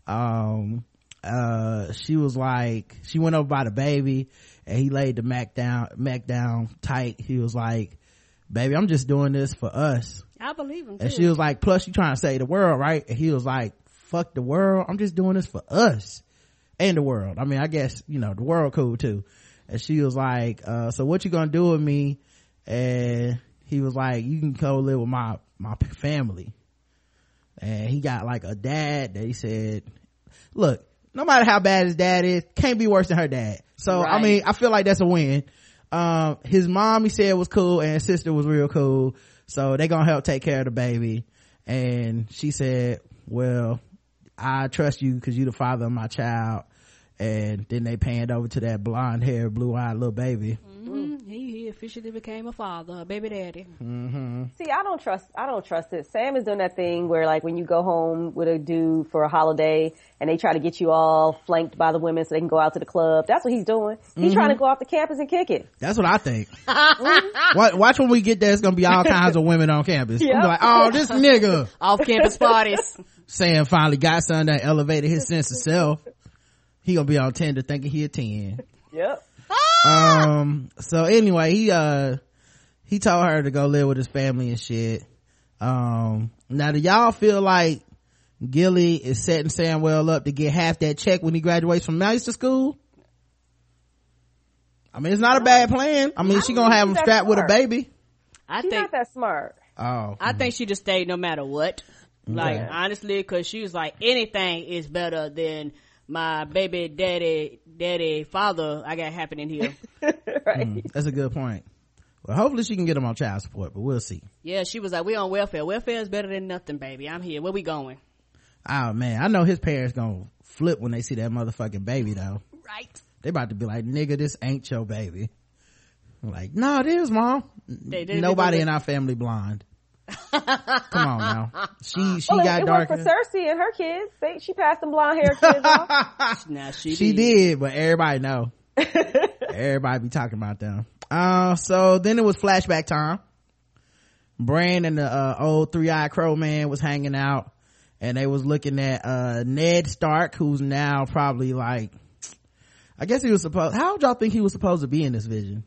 Um, uh, she was like, she went over by the baby and he laid the Mac down, Mac down tight. He was like, baby, I'm just doing this for us. I believe him. And she was like, plus you trying to save the world, right? And he was like, fuck the world. I'm just doing this for us and the world. I mean, I guess, you know, the world cool too. And she was like, uh, so what you gonna do with me? And he was like, you can go live with my, my family. And he got like a dad that he said, look, no matter how bad his dad is, can't be worse than her dad. So, I mean, I feel like that's a win. Um, his mom, he said was cool and his sister was real cool. So they gonna help take care of the baby. And she said, well, I trust you because you the father of my child. And then they panned over to that blonde hair, blue eyed little baby. He, he officially became a father, a baby daddy. Mm-hmm. See, I don't trust. I don't trust it. Sam is doing that thing where, like, when you go home with a dude for a holiday and they try to get you all flanked by the women so they can go out to the club. That's what he's doing. He's mm-hmm. trying to go off the campus and kick it. That's what I think. Mm-hmm. watch, watch when we get there, it's gonna be all kinds of women on campus. Yep. Like, oh, this nigga. Off campus parties. Sam finally got something that elevated his sense of self. He gonna be on Tinder thinking he a 10. Yep. Um so anyway he uh he told her to go live with his family and shit um now do y'all feel like gilly is setting samwell up to get half that check when he graduates from master school I mean, it's not a bad plan. I mean, she gonna have him That's strapped with a baby. I She's think not that smart. Oh, I think she just stayed no matter what. Like Okay. honestly, because she was like anything is better than my baby daddy, daddy, father. I got happening here. right. Mm, that's a good point. Well, hopefully she can get him on child support, but we'll see. yeah, she was like, we on welfare. Welfare is better than nothing, baby. I'm here. Where we going? Oh man, I know his parents gonna flip when they see that motherfucking baby though. Right. They about to be like, nigga, this ain't your baby. I'm like, no, it is, mom. They- they- Nobody they- in our family blind. Come on now. She, she Well, got it, it darker. worked for Cersei and her kids. They, she passed them blonde hair kids off. Now she, she did, but everybody know. everybody be talking about them. Uh, so then it was flashback time. Bran and the uh, old three-eyed crow man was hanging out and they was looking at uh, Ned Stark, who's now probably like, I guess he was supposed. How would y'all think he was supposed to be in this vision?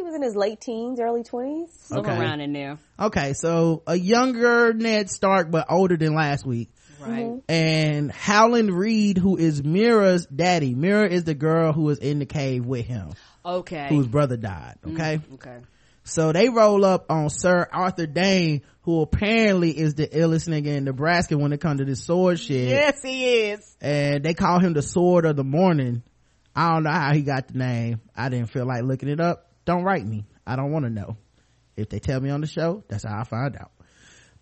I thought he was in his late teens, early twenties. Somewhere Okay. around in there. Okay, so a younger Ned Stark, but older than last week. Right. Mm-hmm. And Howland Reed, who is Meera's daddy. Meera is the girl who was in the cave with him, Okay. whose brother died. Mm, okay. Okay. So they roll up on Sir Arthur Dayne, who apparently is the illest nigga in Nebraska when it comes to this sword shit. Yes, he is. And they call him the sword of the morning. I don't know how he got the name. I didn't feel like looking it up. Don't write me. I don't want to know. If they tell me on the show, that's how I find out.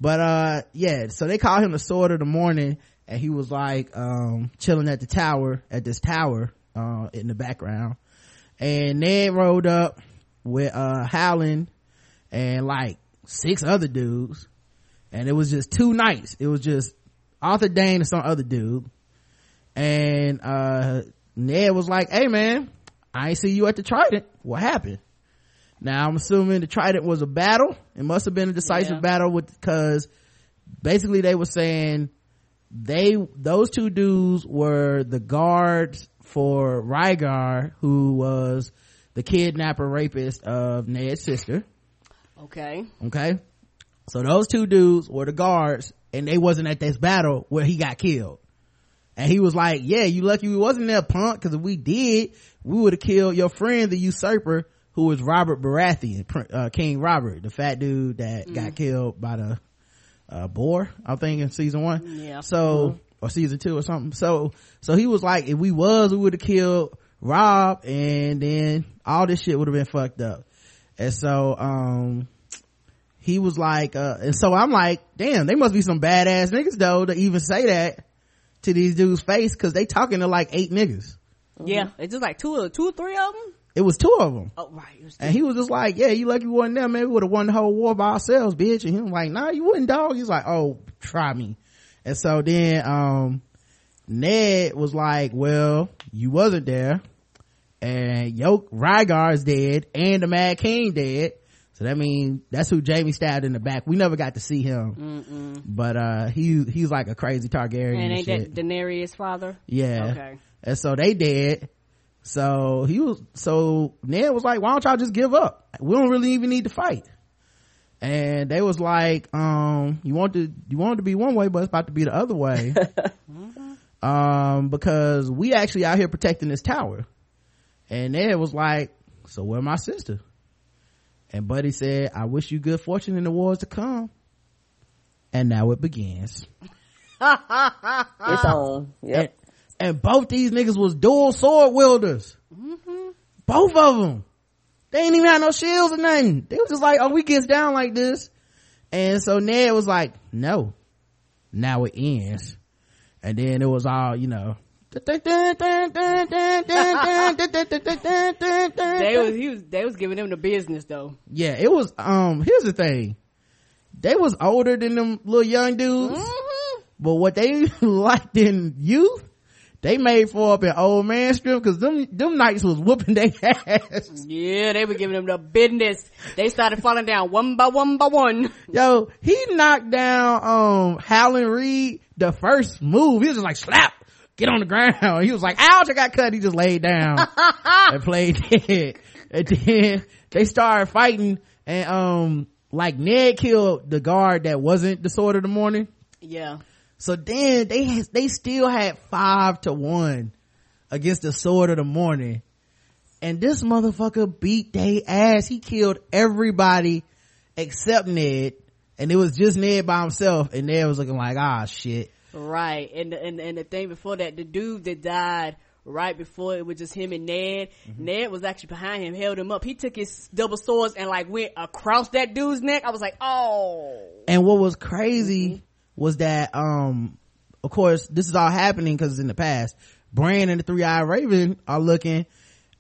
But, uh, yeah, so they call him the sword of the morning and he was like, um, chilling at the tower, at this tower, uh, in the background. And Ned rolled up with, uh, Howland and like six other dudes. And it was just two nights. It was just Arthur Dayne and some other dude. And, uh, Ned was like, hey man, I ain't see you at the Trident. What happened? Now I'm assuming the Trident was a battle. It must have been a decisive Yeah. battle with, cause basically they were saying they, those two dudes were the guards for Rhaegar, who was the kidnapper rapist of Ned's sister. Okay. Okay. So those two dudes were the guards and they wasn't at this battle where he got killed. And he was like, yeah, you lucky we wasn't there, punk, cause if we did, we would have killed your friend, the usurper, who was Robert Baratheon, uh, King Robert, the fat dude that got killed by the, uh, boar, I think in season one. Yeah. So, or season two or something. So, so he was like, if we was, we would have killed Rob and then all this shit would have been fucked up. And so, um, he was like, uh, and so I'm like, damn, they must be some badass niggas though to even say that to these dudes' face cause they talking to like eight niggas. Yeah. It's just like two or two or three of them. It was two of them. Oh, right. And he was just like, yeah, you lucky we wasn't there, man. We would have won the whole war by ourselves, bitch. And he was like, nah, you wouldn't, dog. He's like, oh, try me. And so then, um, Ned was like, well, you wasn't there. And yo, Rhaegar is dead and the Mad King dead. So that means that's who Jaime stabbed in the back. We never got to see him. But, uh, he, he's like a crazy Targaryen and and, ain't shit. that Daenerys' father? Yeah. Okay. And so they did. So he was, so Ned was like, why don't y'all just give up? We don't really even need to fight. And they was like, um, you want to, you want it to be one way, but it's about to be the other way. um, because we actually out here protecting this tower. And Ned was like, so where my sister? And Buddy said, I wish you good fortune in the wars to come. And now it begins. It's on. Yep. And, and both these niggas was dual sword wielders. Both of them. They ain't even had no shields or nothing. They was just like, oh, we gets down like this. And so Ned was like, no, now it ends. And then it was all, you know. They was he was they was giving him the business though. yeah, it was, um, here's the thing. They was older than them little young dudes. But what they liked in youth, they made for up in old man strip because them, them knights was whooping their ass. Yeah, they were giving them the business. They started falling down one by one by one. Yo, he knocked down, um, Howland Reed the first move. He was just like, slap, get on the ground. He was like, ouch, I got cut. He just laid down and played dead. And then they started fighting and, um, like Ned killed the guard that wasn't the sword of the morning. Yeah. So then they they still had five to one against the sword of the morning. and this motherfucker beat they ass. He killed everybody except Ned, and it was just Ned by himself, and Ned was looking like, ah, shit. Right, and and and the thing before that, the dude that died right before it was just him and Ned. Mm-hmm. Ned was actually behind him, held him up. He took his double swords and like went across that dude's neck. I was like, oh. And what was crazy mm-hmm. Was that, um, of course, this is all happening because it's in the past. Bran and the Three Eyed Raven are looking,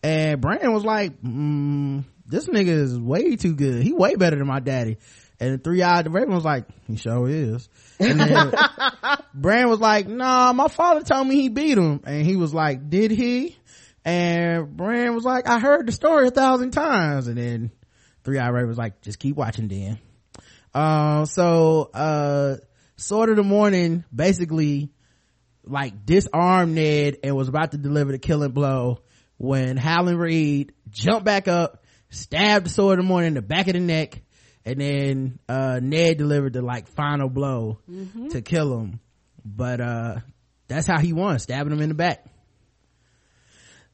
and Bran was like, mm, "This nigga is way too good. He way better than my daddy." And the Three Eyed Raven was like, "He sure is." And then Bran was like, "Nah, my father told me he beat him," and he was like, "Did he?" And Bran was like, "I heard the story a thousand times," and then Three Eyed Raven was like, "Just keep watching, then." Uh, so uh, Sword of the Morning basically like disarmed Ned and was about to deliver the killing blow when Howland Reed jumped back up, stabbed the Sword of the Morning in the back of the neck, and then uh, Ned delivered the like final blow mm-hmm. to kill him. But uh, that's how he won, stabbing him in the back.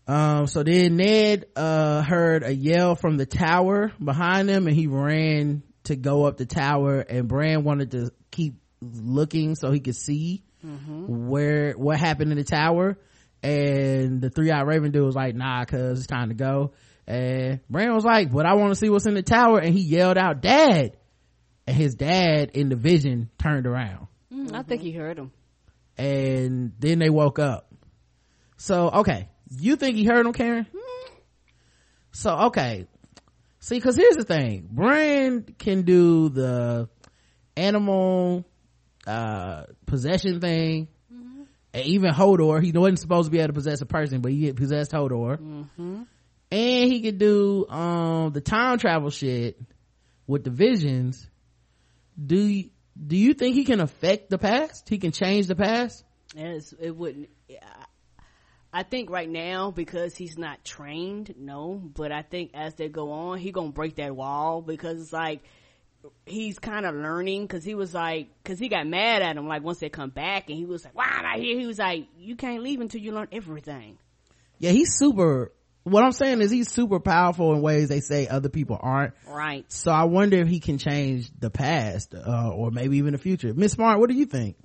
Um, so then Ned uh, heard a yell from the tower behind him and he ran to go up the tower and Bran wanted to keep looking so he could see mm-hmm. where what happened in the tower. And the three-eyed raven dude was like nah cuz it's time to go. And Bran was like but i want to see what's in the tower. And he yelled out dad! And his dad in the vision turned around. Mm-hmm. i think he heard him. And then they woke up. So okay. You think he heard him karen? Mm-hmm. so okay. See because here's the thing. Bran can do the animal uh possession thing mm-hmm. and even hodor he wasn't supposed to be able to possess a person but he possessed hodor mm-hmm. and he could do um the time travel shit with the visions do you, do you think he can affect the past he can change the past yes it wouldn't I think right now because he's not trained, no. But I think as they go on, he gonna break that wall because it's like he's kind of learning because he was like, because he got mad at him like once they come back and he was like, why am I here? He was like, you can't leave until you learn everything. Yeah, he's super. What I'm saying is he's super powerful in ways they say other people aren't. Right. So I wonder if he can change the past, uh, or maybe even the future. Miss Smart, what do you think?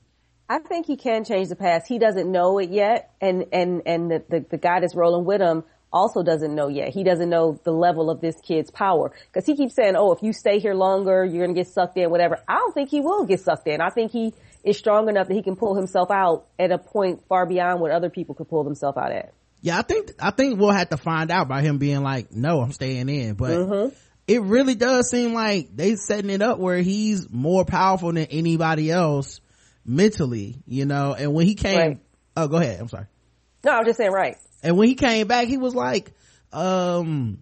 I think he can change the past. He doesn't know it yet, and and and the the, the guy that's rolling with him also doesn't know yet. He doesn't know the level of this kid's power because he keeps saying, "Oh, if you stay here longer, you're gonna get sucked in." Whatever. I don't think he will get sucked in. I think he is strong enough that he can pull himself out at a point far beyond what other people could pull themselves out at. Yeah, I think I think we'll have to find out by him being like, "No, I'm staying in," but. Mm-hmm. It really does seem like they setting it up where he's more powerful than anybody else mentally, you know, and when he came, right. oh, go ahead. I'm sorry. No, I was just saying, right. And when he came back, he was like, um,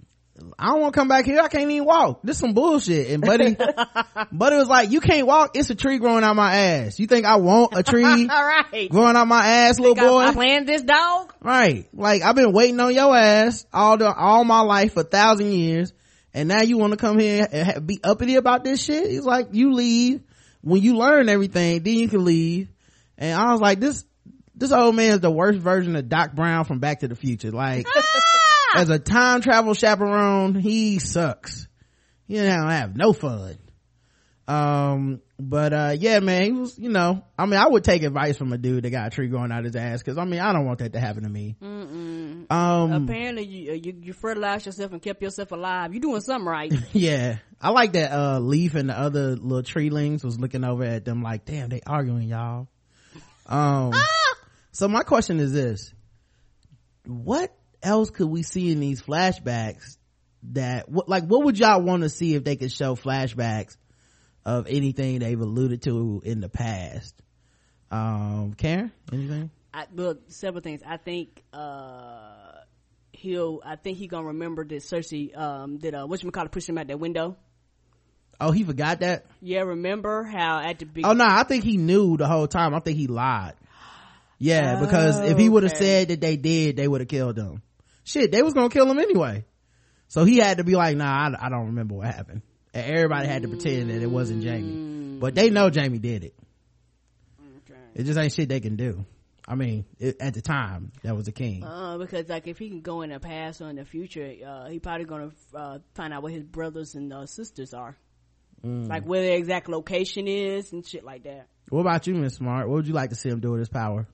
I don't want to come back here. I can't even walk. This some bullshit. And buddy, buddy was like, you can't walk. It's a tree growing out my ass. You think I want a tree right. growing out my ass, little boy? I, I planned this dog. Right. Like I've been waiting on your ass all the, all my life for a thousand years. And now you want to come here and be uppity about this shit? He's like, you leave. When you learn everything, then you can leave. And I was like, this, this old man is the worst version of Doc Brown from Back to the Future. Like, as a time travel chaperone, he sucks. You know, I have no fun. Um, but, uh, yeah, man, he was, you know, I mean, I would take advice from a dude that got a tree growing out his ass, cause I mean, I don't want that to happen to me. Mm-mm. Um, apparently you, uh, you, you fertilized yourself and kept yourself alive. You're doing something right. yeah. I like that, uh, Leaf and the other little treelings was looking over at them like, damn, they arguing, y'all. Um, ah! So my question is this. What else could we see in these flashbacks that, what, like, what would y'all want to see if they could show flashbacks of anything they've alluded to in the past? Um, Karen, anything? I, well, several things. I think, uh, he'll, I think he gonna remember that Cersei, um, did, uh, whatchamacallit push him out that window. Oh, he forgot that? Yeah, remember how at the beginning? Oh no, I think he knew the whole time. I think he lied. Yeah, because if he would have okay. said that they did, they would have killed them. Shit, they was gonna kill him anyway. So he had to be like, nah, I, I don't remember what happened. And everybody had to pretend that it wasn't Jaime. But they know Jaime did it. Okay. It just ain't shit they can do. I mean, it, at the time, that was the king. Uh, because like if he can go in the past or in the future, uh, he probably gonna uh, find out where his brothers and uh, sisters are, Mm. like where their exact location is and shit like that. what about you, Miss Smart? What would you like to see him do with his power?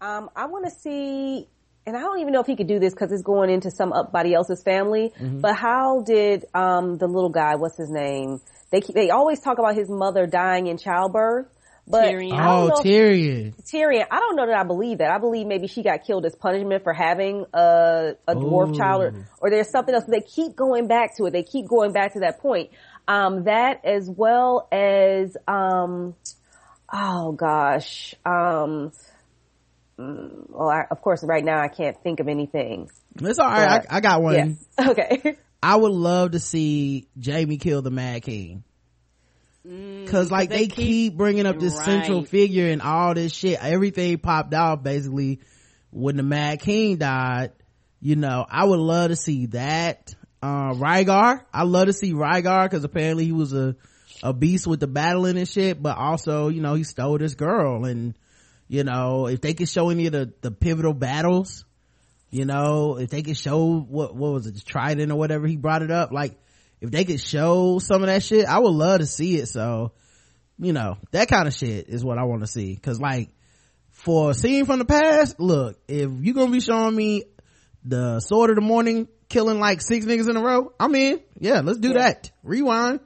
Um, I want to see, and I don't even know if he could do this because it's going into somebody else's family. Mm-hmm. But how did um the little guy? What's his name? They they always talk about his mother dying in childbirth. But Tyrion. I don't Oh, know if- Tyrion. Tyrion, I don't know that I believe that. I believe maybe she got killed as punishment for having a, a dwarf Ooh. child or, or there's something else. They keep going back to it. They keep going back to that point. Um, that as well as, um, oh gosh, um, well, I, of course right now I can't think of anything. It's all right. But- I, I got one. Yeah. Okay. I would love to see Jaime kill the Mad King. Cause like they they, keep- keep, bringing up this Right. central figure and all this shit. Everything popped off basically when the Mad King died. You know, I would love to see that. Uh, Rhaegar. I love to see Rhaegar cause apparently he was a, a beast with the battling and shit, but also, you know, he stole this girl and, you know, if they could show any of the, the pivotal battles, you know, if they could show what, what was it, Trident or whatever, he brought it up, like, if they could show some of that shit, I would love to see it. So, you know, that kind of shit is what I want to see. Cause like, for a scene from the past, look, if you gonna be showing me the sword of the morning killing like six niggas in a row, I'm in. Yeah, let's do that. Rewind.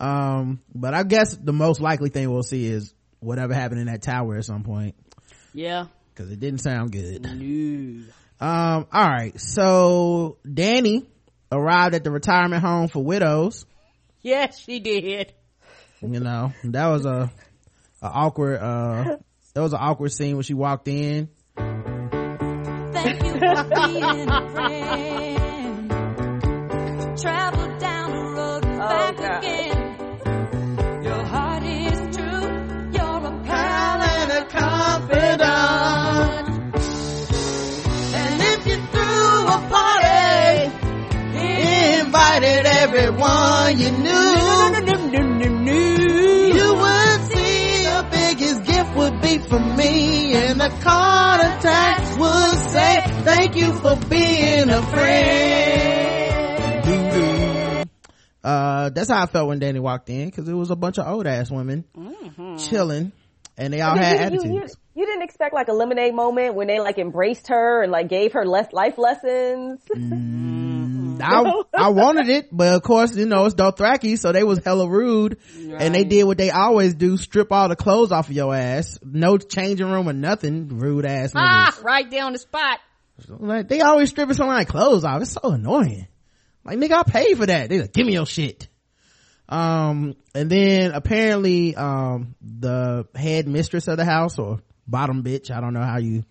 Um, but I guess the most likely thing we'll see is whatever happened in that tower at some point. Yeah. Cause it didn't sound good. No. Um, all right. So Danny arrived at the retirement home for widows. Yes, she did. You know, that was a, a awkward, uh, that was an awkward scene when she walked in. Thank you for being a friend. Travel down the road and back God. again. Confidant. And if you threw a party, Invited everyone you knew. You would see the biggest gift would be for me, and the contacts would say thank you for being a friend. Uh, that's how I felt when Danny walked in because it was a bunch of old ass women chilling, and they all You- had you, you, attitudes. You didn't expect like a lemonade moment when they like embraced her and like gave her less life lessons. I, I wanted it, but of course, you know, it's Dothraki, so they was hella rude. And they did what they always do, strip all the clothes off of your ass. No changing room or nothing, rude ass Ah, niggas. right there on the spot. Like, they always stripping somebody's clothes off. It's so annoying. Like, nigga, I paid for that. They like, give me your shit. Um, and then apparently, um, the head mistress of the house or bottom bitch, I don't know how you,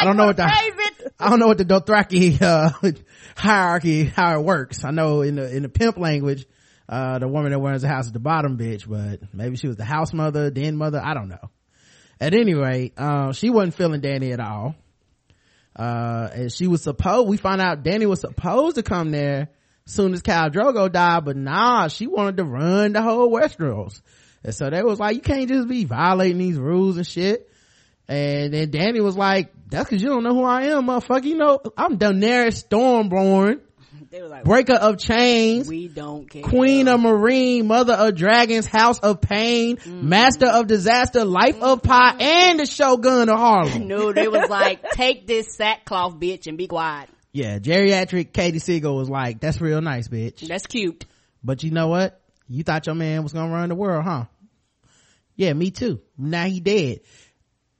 I don't know what the, Favorite. I don't know what the Dothraki uh, hierarchy how it works. I know in the in the pimp language, uh, the woman that runs the house is the bottom bitch, but maybe she was the house mother, den mother. I don't know. At any rate, uh, she wasn't feeling Danny at all. Uh, and she was supposed. We found out Danny was supposed to come there soon as Khal Drogo died, but nah, she wanted to run the whole Westeros. And so they was like, you can't just be violating these rules and shit. And then Danny was like, that's cause you don't know who I am, motherfucker. You know, I'm Daenerys Stormborn, They were like, breaker of chains, we don't care. queen of Meereen, mother of dragons, house of pain, mm-hmm. master of disaster, life of mm-hmm. pie, and the shogun of Harlem. No, they was like, take this sackcloth bitch and be quiet. Yeah, geriatric Katey Sagal was like, that's real nice, bitch. That's cute. But you know what? You thought your man was gonna run the world, huh? Yeah, me too. Now he dead.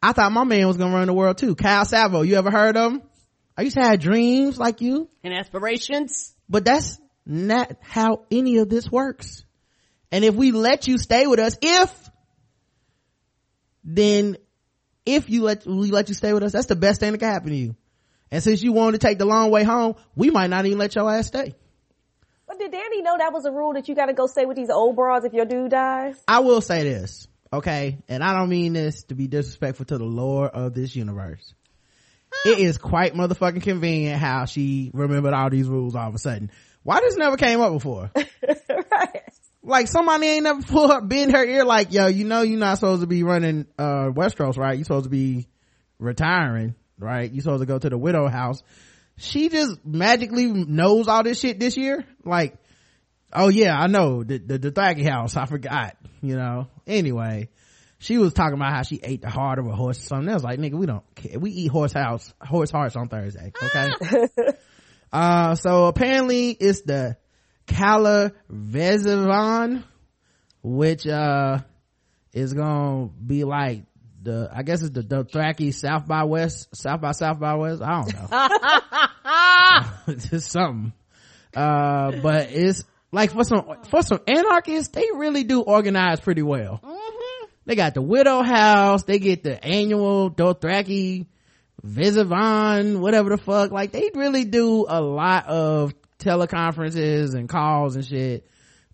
I thought my man was gonna run the world too. Kyle Savo, you ever heard of him? I used to have dreams like you, And aspirations. but that's not how any of this works. And if we let you stay with us, if, then if you let, we let you stay with us, that's the best thing that can happen to you. And since you wanted to take the long way home, we might not even let your ass stay. But did Danny know that was a rule that you got to go stay with these old bras if your dude dies? I will say this, okay? And I don't mean this to be disrespectful to the lord of this universe. It is quite motherfucking convenient how she remembered all these rules all of a sudden. Why this never came up before? right. Like somebody ain't never pulled her, bend her ear like, yo, you know you're not supposed to be running, uh, Westeros, right? You're supposed to be retiring, right? you're supposed to go to the widow house. She just magically knows all this shit this year. Like, oh yeah, I know the, the, the Thaggy house. I forgot, you know. Anyway, she was talking about how she ate the heart of a horse or something. I was like, nigga, we don't care. We eat horse house, horse hearts on Thursday. Okay. uh, so apparently it's the Khalar Vezhven, which, uh, is gonna be like the, I guess it's the Dothraki South by West, South by South by West. I don't know. Just something. Uh, but it's like for some, for some anarchists, they really do organize pretty well. Mm-hmm. They got the widow house. They get the annual Dothraki Vezhven, whatever the fuck. Like they really do a lot of teleconferences and calls and shit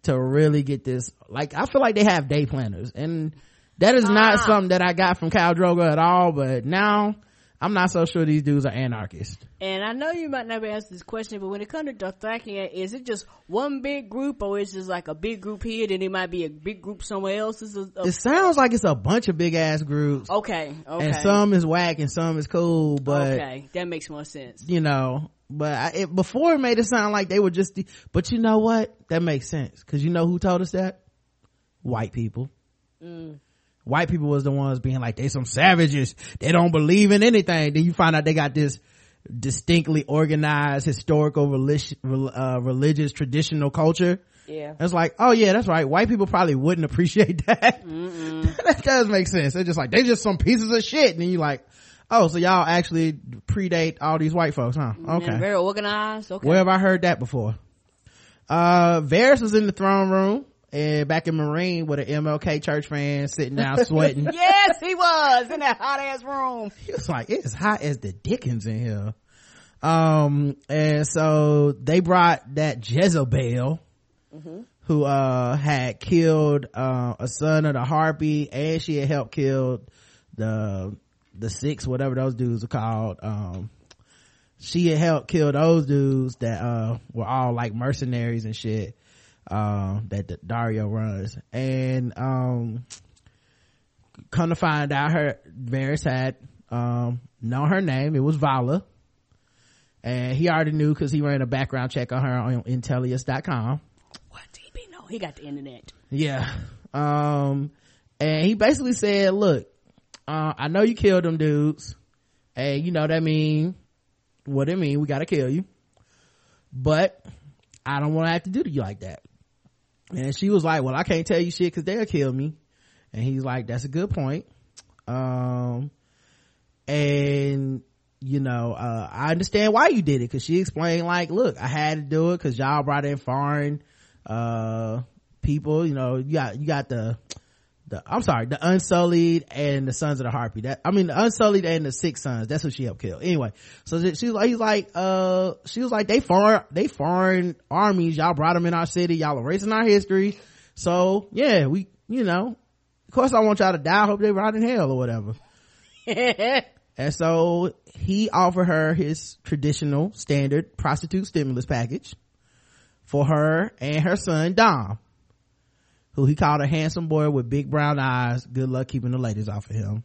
to really get this. Like I feel like they have day planners and that is not ah. something that I got from Khal Drogo at all. But now I'm not so sure these dudes are anarchists. And I know you might never answer this question, but when it comes to Dothraki, is it just one big group, or is it just like a big group here, then it might be a big group somewhere else? A, a- It sounds like it's a bunch of big ass groups okay, okay, and some is whack and some is cool, but okay, that makes more sense. you know but I, it, before it made it sound like they were just the, but you know what that makes sense because you know who told us that white people mm. White people was the ones being like they some savages they don't believe in anything then you find out they got this distinctly organized historical religious, uh, religious traditional culture Yeah. it's like, oh yeah, that's right. White people probably wouldn't appreciate that. that does make sense. They're just like, they just some pieces of shit. And then you like, oh, so y'all actually predate all these white folks, huh? And Okay. very organized. Okay, Where have I heard that before? Uh, Varys was in the throne room and back in Meereen with an MLK church fan sitting down sweating. yes, he was in that hot ass room. He was like, it's hot as the Dickens in here. Um, and so they brought that Jezebel, who, uh, had killed, uh, a son of the Harpy and she had helped kill the, the six, whatever those dudes are called. Um, she had helped kill those dudes that, uh, were all like mercenaries and shit, um, that the Dario runs. And, um, come to find out her Varys had um known her name. It was Vala. And he already knew because he ran a background check on her on intelius.com What? DB? No, he got the internet. yeah. Um and he basically said look uh i know you killed them dudes. And you know that mean what it mean we gotta kill you. But i don't want to have to do to you like that and she was like well i can't tell you shit because they'll kill me. And he's like that's a good point. Um and you know uh i understand why you did it because she explained like look i had to do it because y'all brought in foreign uh people you know you got you got the the i'm sorry the unsullied and the sons of the harpy. That i mean the unsullied and the six sons that's what she helped kill. Anyway so she was like he's like uh she was like they foreign they foreign armies. Y'all brought them in our city. Y'all erasing our history. So yeah we you know of course i want y'all to die. I hope they rot in hell or whatever. And so he offered her his traditional standard prostitute stimulus package for her and her son Dom, who he called a handsome boy with big brown eyes. Good luck keeping the ladies off of him.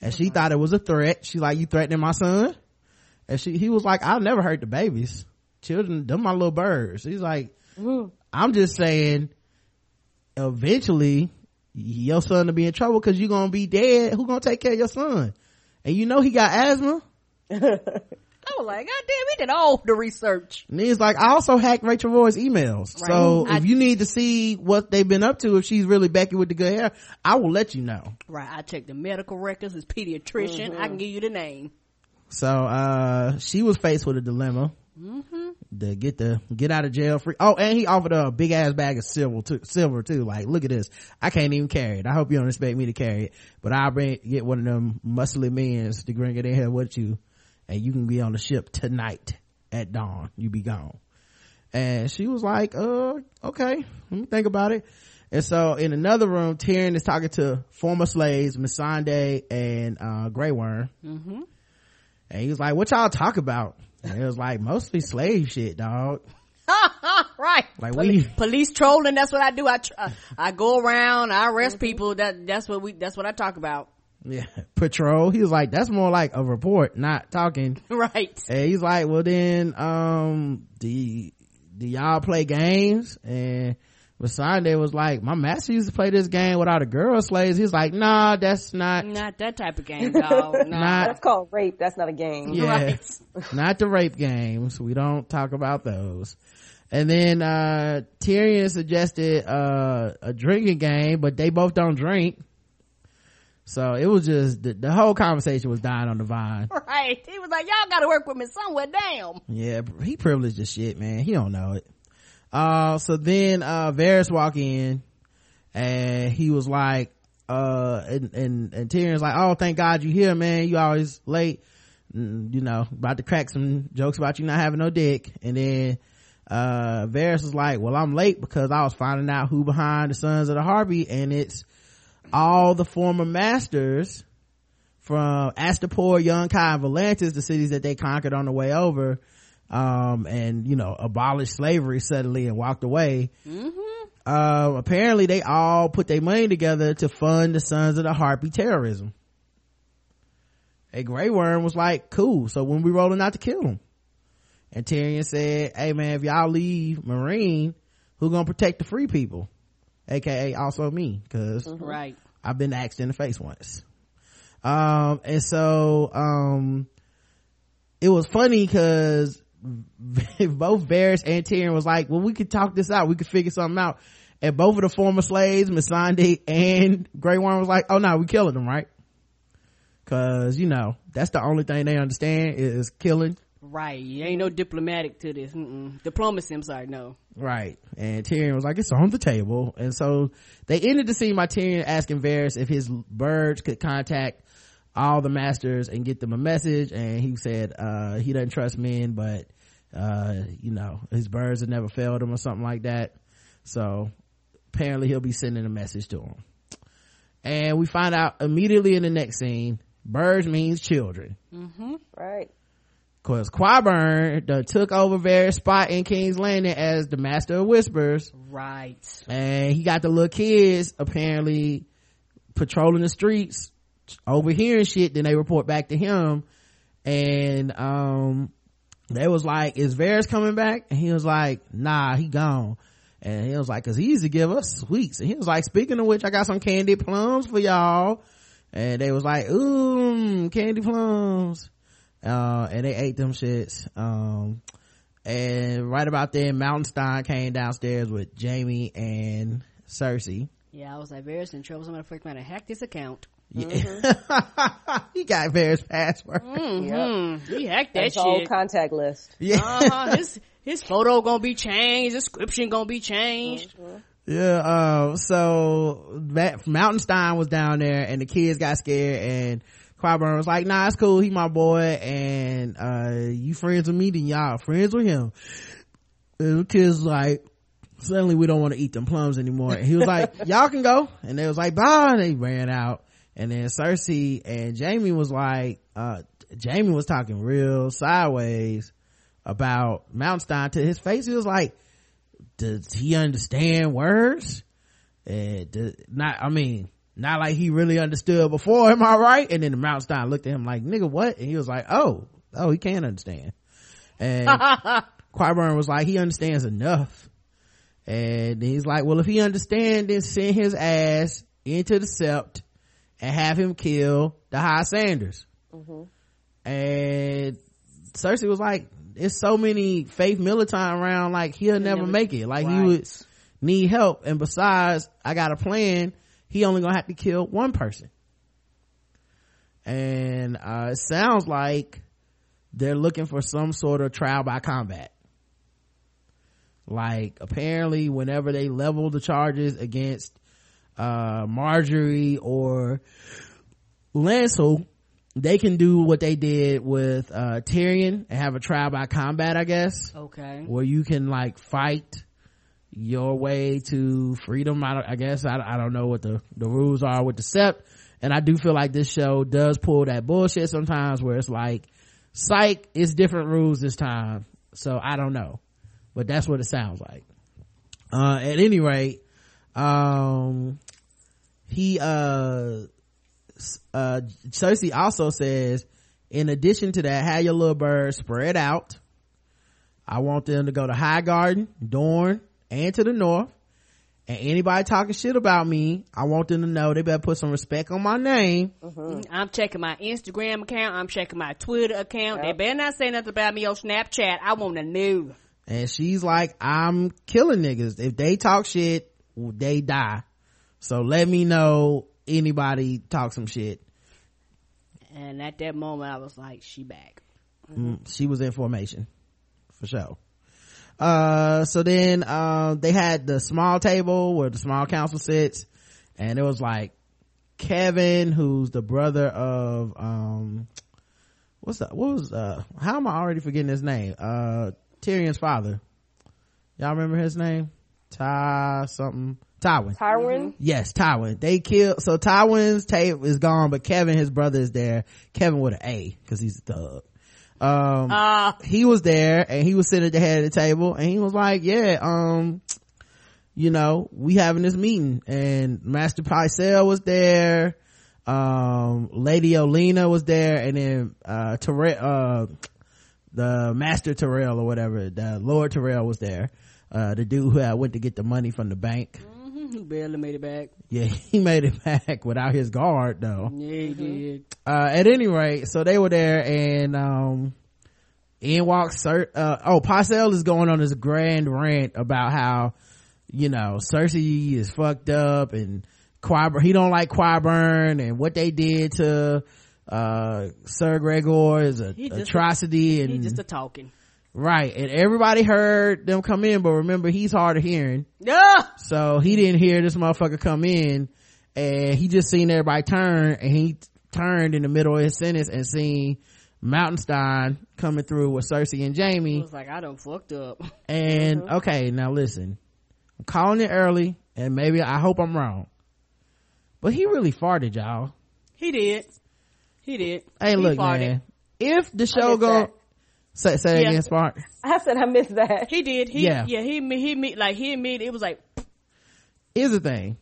And she thought it was a threat. She like, you threatening my son? And she, he was like, I'll never hurt the babies. Children, them my little birds. He's like, I'm just saying, eventually, your son will be in trouble because you're gonna be dead. Who gonna take care of your son? And you know he got asthma. Was like, God damn, we did all the research. And he's like, I also hacked Rachel Roy's emails. So Right. if I- you need to see what they've been up to, if she's really Becky with the good hair, I will let you know. Right, I checked the medical records, his pediatrician. I can give you the name. So, uh, she was faced with a dilemma. To get the, get out of jail free. Oh, and he offered a big ass bag of silver too, silver too. Like, look at this. I can't even carry it. I hope you don't expect me to carry it, but I'll bring, get one of them muscly men to bring it in here with you and you can be on the ship tonight at dawn. You be gone. And she was like, uh, okay, let me think about it. And so in another room, Tyrion is talking to former slaves, Missandei and, uh, Grey Worm. Mm-hmm. And he was like, what y'all talk about? And it was like, mostly slave shit, dog. right. Like, police, we- police trolling. That's what I do. I tr- I go around. I arrest people. That that's what we. That's what I talk about. Yeah patrol he was like that's more like a report not talking Right. and he's like well then um do, y- do y'all play games and Sunday was like my master used to play this game with all the girl slaves he's like nah that's not Not that type of game, dog. No. Not- That's called rape. That's not a game. yeah Right. not the rape games we don't talk about those and then uh tyrion suggested uh a drinking game but they both don't drink so it was just the, the whole conversation was dying on the vine Right. He was like, y'all gotta work with me somewhere. Damn. yeah he privileged as shit man he don't know it uh so then uh Varys walk in and he was like uh and and, and Tyrion's like oh thank god you here man you always late Mm, you know about to crack some jokes about you not having no dick and then uh Varys was like well I'm late because I was finding out who behind the Sons of the Harpy and it's all the former masters from Astapor, Yunkai, and Volantis, the cities that they conquered on the way over, um, and, you know, abolished slavery suddenly and walked away. Uh, apparently they all put their money together to fund the Sons of the Harpy terrorism. A Grey Worm was like, cool, so when we rolling out to kill them? And Tyrion said, hey man, if y'all leave Meereen, who gonna protect the free people? AKA also me, cause Right. I've been axed in the face once. Um, and so, um, it was funny cause both Varys and Tyrion was like, well, we could talk this out. We could figure something out. And both of the former slaves, Missandei and Grey Worm was like, oh no, we killing them, right? Cause, you know, that's the only thing they understand is killing. Right. You ain't no diplomatic to this. Mm-mm. Diplomacy, I'm sorry, no. Right. And Tyrion was like, it's on the table. And so they ended the scene by Tyrion asking Varys if his birds could contact all the masters and get them a message. And he said, uh, he doesn't trust men, but, uh, you know, his birds have never failed him or something like that. So apparently he'll be sending a message to him. And we find out immediately in the next scene, birds means children. Right. Cause Qyburn took over Varys' spot in King's Landing as the Master of Whispers. Right. And he got the little kids apparently patrolling the streets, overhearing shit, then they report back to him. And, um, they was like, is Varys coming back? And he was like, nah, he gone. And he was like, cause he used to give us sweets. And he was like, speaking of which, I got some candy plums for y'all. And they was like, ooh, candy plums. Uh, and they ate them shits. Um, and right about then, Mountain Mountainstein came downstairs with Jaime and Cersei. Yeah, I was like, Varys in trouble. Somebody freaked me out and hacked his account. Yeah. he got Varys' password. Hmm. He hacked that That's all shit. contact list. Yeah. uh-huh. his, his photo gonna be changed. His description gonna be changed. Yeah, uh, so that Mountainstein was down there and the kids got scared and Qyburn was like, nah, it's cool. He my boy and, uh, you friends with me, then y'all friends with him. And the kids like, suddenly we don't want to eat them plums anymore. And he was like, y'all can go. And they was like, bye. And they ran out. And then Cersei and Jaime was like, uh, Jaime was talking real sideways about Mountainstein to his face. He was like, does he understand words? And does, not, I mean, not like he really understood before, am I right? And then the Mountainstein looked at him like, nigga, what? And he was like, oh, oh, he can't understand. And Qyburn was like, he understands enough. And he's like, well, if he understands, then send his ass into the sept and have him kill the High Sanders. Mm-hmm. And Cersei was like, it's so many faith militant around, like he'll never, never- make it. Like he would need help. And besides, I got a plan. He only gonna have to kill one person. And, uh, it sounds like they're looking for some sort of trial by combat. Like apparently whenever they level the charges against, uh, Margaery or Lancel, they can do what they did with, uh, Tyrion and have a trial by combat, I guess Okay. where you can like fight your way to freedom. I, I guess I, I don't know what the, the rules are with the sept. And I do feel like this show does pull that bullshit sometimes where it's like, psych, it's different rules this time. So I don't know, but that's what it sounds like. Uh, at any rate, um, he, uh, uh cersei also says in addition to that have your little birds spread out i want them to go to high garden dorne and to the north and anybody talking shit about me i want them to know they better put some respect on my name mm-hmm. I'm checking my Instagram account. I'm checking my Twitter account. They better not say nothing about me on Snapchat. I want to know. and she's like i'm killing niggas if they talk shit they die so let me know anybody talk some shit And at that moment, I was like, she back. Mm, she was in formation for sure uh so then uh they had the small table where the small council sits and it was like kevin who's the brother of um what's that what was uh how am i already forgetting his name uh tyrion's father y'all remember his name ty something tywin Tywin. Yes, Tywin. They killed, so Tywin's tape is gone, but Kevin, his brother is there. Kevin with an A, cause he's a thug. Um, Uh, he was there and he was sitting at the head of the table and he was like, yeah, um, you know, we having this meeting and Master Pycelle was there. Um, Lady Olenna was there and then, uh, Tyrell, uh, the Master Tyrell or whatever, the Lord Tyrell was there. Uh, the dude who had went to get the money from the bank. He barely made it back. Yeah, he made it back without his guard though. Yeah, he did. Uh, at any rate, so they were there and, um, in walks Cer- uh, oh, Pycelle is going on this grand rant about how, you know, Cersei is fucked up and Qyburn, he don't like Qyburn and what they did to, uh, Sir Gregor is a He just a- atrocity and, He just a talking. Right. And everybody heard them come in, but remember he's hard of hearing. Yeah. So he didn't hear this motherfucker come in and he just seen everybody turn and he turned in the middle of his sentence and seen Mountainstein coming through with Cersei and I Jaime. was like, I done fucked up. And uh-huh. okay, now listen, I'm calling it early and maybe I hope I'm wrong, but he really farted y'all. He did. He did. Hey, He look, farted. man, if the show go, that. Say, say it Yeah. again, Spark. I said I missed that. He did. He, Yeah. yeah. He, he, he, like, he admitted, it was like, Here's the thing.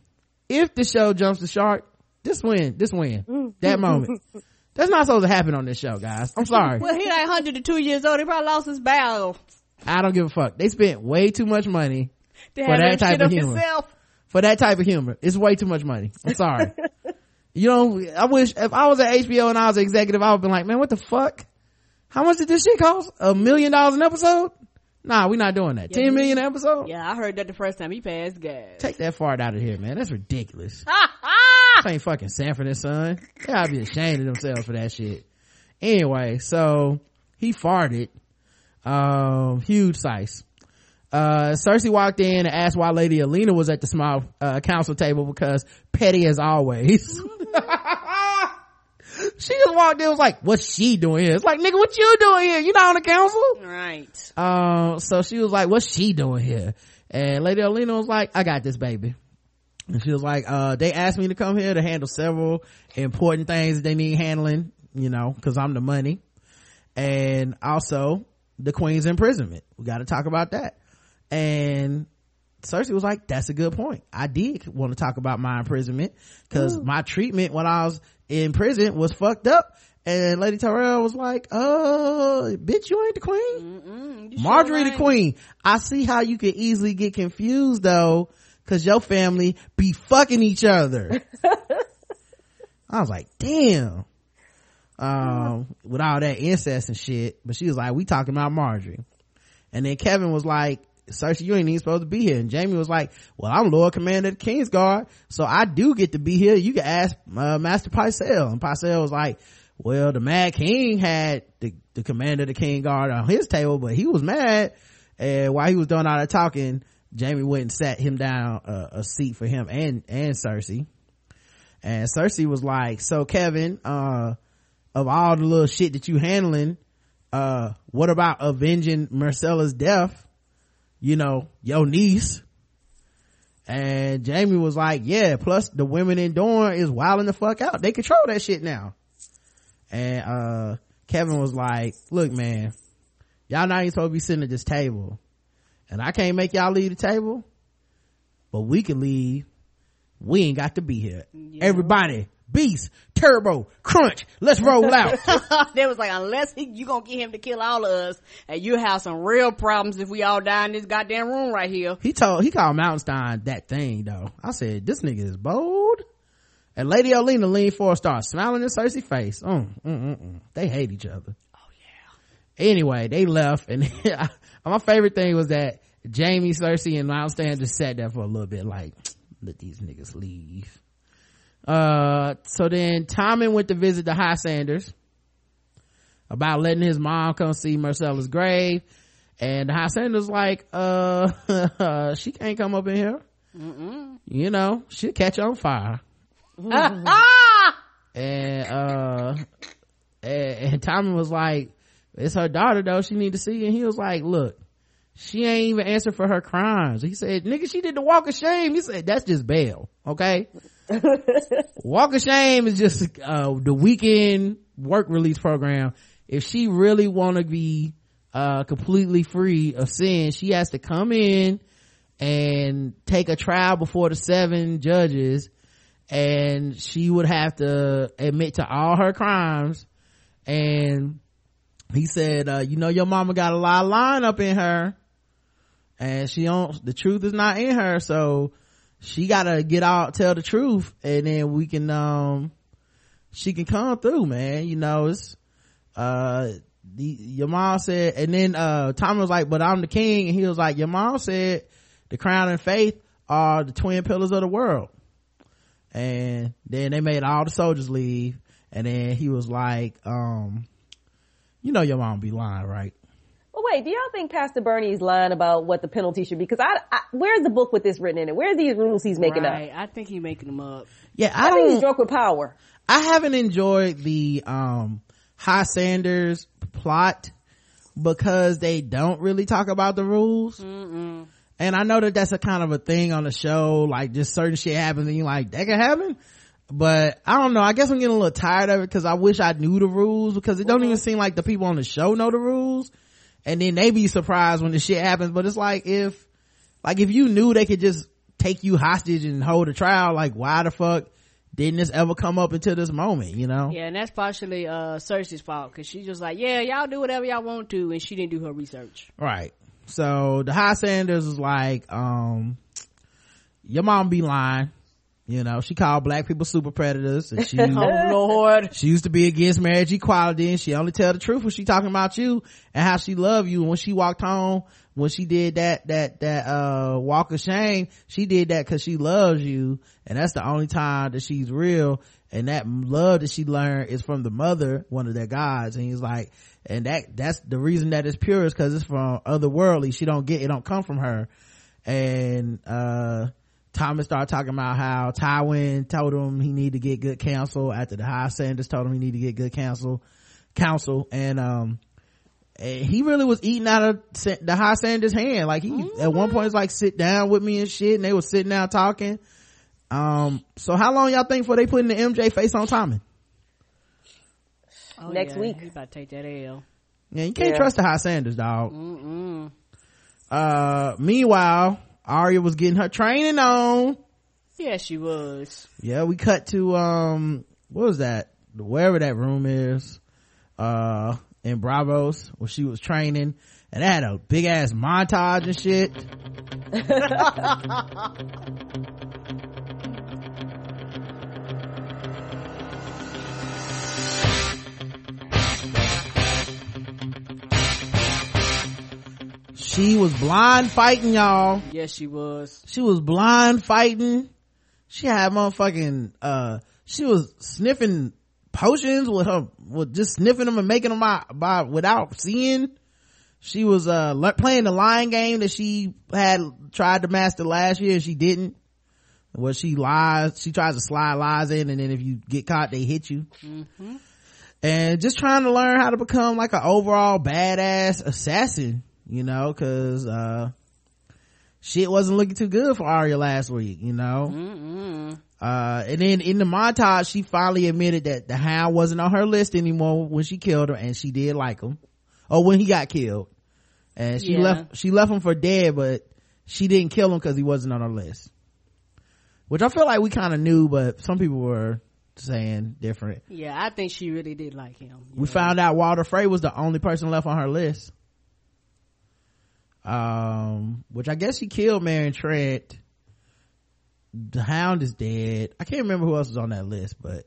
If the show jumps the shark, this win, this win, mm. that moment. That's not supposed to happen on this show, guys. I'm sorry. well, he like 102 years old. He probably lost his bowel. I don't give a fuck. They spent way too much money To For have that type shit of humor. himself. for that type of humor. It's way too much money. I'm sorry. you know, I wish if I was at HBO and I was an executive, I would have been like, man, what the fuck? How much did this shit cost? A million dollars an episode? Nah, we're not doing that. Ten million an episode? Yeah, I heard that the first time he passed gas. Take that fart out of here, man. That's ridiculous. This ain't fucking Sanford and Son. They gotta be ashamed of themselves for that shit. Anyway, so he farted. Um, huge size. Uh, Cersei walked in and asked why Lady Olenna was at the small, uh, council table because petty as always. she just walked in and was like, what's she doing here? It's like, nigga, what you doing here? You not on the council? Right. Um, so she was like, what's she doing here? And Lady Olenna was like, I got this baby. And she was like, uh, they asked me to come here to handle several important things that they need handling, you know, cause I'm the money. And also the queen's imprisonment. We got to talk about that. And Cersei was like, that's a good point. I did want to talk about my imprisonment cause my treatment when I was in prison was fucked up. And Lady Tyrell was like, uh, bitch, you ain't the queen. Margaery sure the queen. I see how you could easily get confused though, cause your family be fucking each other. I was like, damn. Um, with all that incest and shit, but she was like, we talking about Margaery. And then Kevin was like, Cersei, you ain't even supposed to be here. And Jaime was like, well, I'm Lord Commander of the Kingsguard, so I do get to be here. You can ask, uh, Master Pycelle. And Pycelle was like, well, the Mad King had the, the commander of the King Guard on his table, but he was mad. And while he was doing all that talking, Jaime went and sat him down uh, a seat for him and, and Cersei. And Cersei was like, so Kevin, uh, of all the little shit that you handling, uh, what about avenging Myrcella's death? You know, your niece. And Jaime was like, yeah, plus the women in Dorne is wilding the fuck out. They control that shit now. And, uh, Kevin was like, look, man, y'all not even supposed to be sitting at this table. And I can't make y'all leave the table, but we can leave. We ain't got to be here. Everybody beast turbo crunch. Let's roll out. They was like, unless he, you gonna get him to kill all of us, and you have some real problems if we all die in this goddamn room right here. he told he called mountainstein that thing though. I said this nigga is bold. And lady olenna leaned forward started smiling in cersei's face. Mm, mm, mm, mm. they hate each other. Oh yeah. Anyway they left and my favorite thing was that jaime cersei and mountainstein just sat there for a little bit like let these niggas leave uh so then tommen went to visit the high sanders about letting his mom come see myrcella's grave. And the high sanders like uh she can't come up in here. You know she'll catch on fire. And uh and, and tommy was like it's her daughter though she need to see. And he was like look she ain't even answer for her crimes. He said nigga she did the walk of shame. He said that's just bail okay walk of shame is just uh the weekend work release program. If she really want to be uh completely free of sin she has to come in and take a trial before the seven judges and she would have to admit to all her crimes. And he said uh, you know your mama got a lot of line up in her and she don't the truth is not in her so she gotta get out tell the truth and then we can um she can come through man. You know it's uh the, your mom said and then uh tom was like but i'm the king and he was like your mom said the crown and faith are the twin pillars of the world. And then they made all the soldiers leave and then he was like um you know your mom be lying right But wait, do y'all think Pastor Bernie's lying about what the penalty should be? Because I, I, where's the book with this written in it? Where are these rules he's making right. up? I think he's making them up. yeah i I think he's don't drunk with power. I haven't enjoyed the um High Sanders plot because they don't really talk about the rules. And I know that that's a kind of a thing on the show, like just certain shit happens and you're like, that can happen? But I don't know, I guess I'm getting a little tired of it because I wish I knew the rules because it don't even seem like the people on the show know the rules. And then they be surprised when the shit happens, but it's like if, like if you knew they could just take you hostage and hold a trial, like why the fuck didn't this ever come up until this moment, you know? Yeah, and that's partially uh Cersei's fault because she just like, yeah, y'all do whatever y'all want to, and she didn't do her research. Right. So the high Sanders was like, um, your mom be lying. You know, she called black people super predators and she, Oh Lord, she used to be against marriage equality and she only tell the truth when she talking about you and how she love you. And when she walked home, when she did that, that, that, uh, walk of shame, she did that cause she loves you. And that's the only time that she's real. And that love that she learned is from the mother, one of their gods. And he's like, and that, that's the reason that it's pure is cause it's from otherworldly. She don't get, it don't come from her. And, uh, Thomas started talking about how Tywin told him he need to get good counsel after the High Sanders told him he need to get good counsel, counsel. And, um, and he really was eating out of the High Sanders hand. Like he, at one point, was like, sit down with me and shit. And they were sitting down talking. Um, so how long y'all think before they putting the MJ face on Tommy? Oh, Next yeah, week. he about to take that L. Yeah, you can't Yeah. trust the High Sanders, dog. Uh, meanwhile, Arya was getting her training on. Yeah, she was. yeah we cut to um what was that wherever that room is uh in Braavos where she was training and they had a big ass montage and shit she was blind fighting y'all Yes, she was. she was blind fighting. She had motherfucking, uh, she was sniffing potions with her, with just sniffing them and making them by, by without seeing. She was, uh, playing the lying game that she had tried to master last year and she didn't. Well, she lies, she tries to slide lies in and then if you get caught, they hit you. And just trying to learn how to become like an overall badass assassin, you know, cause, uh, shit wasn't looking too good for Arya last week, you know. Uh, and then in the montage, she finally admitted that the Hound wasn't on her list anymore when she killed her, and she did like him, or when he got killed, and she Yeah. left she left him for dead, but she didn't kill him because he wasn't on her list. Which I feel like we kind of knew, but some people were saying different. Yeah, I think she really did like him. We found out Walder Frey was the only person left on her list. Um, which I guess she killed Meryn Trant. The Hound is dead. I can't remember who else was on that list, but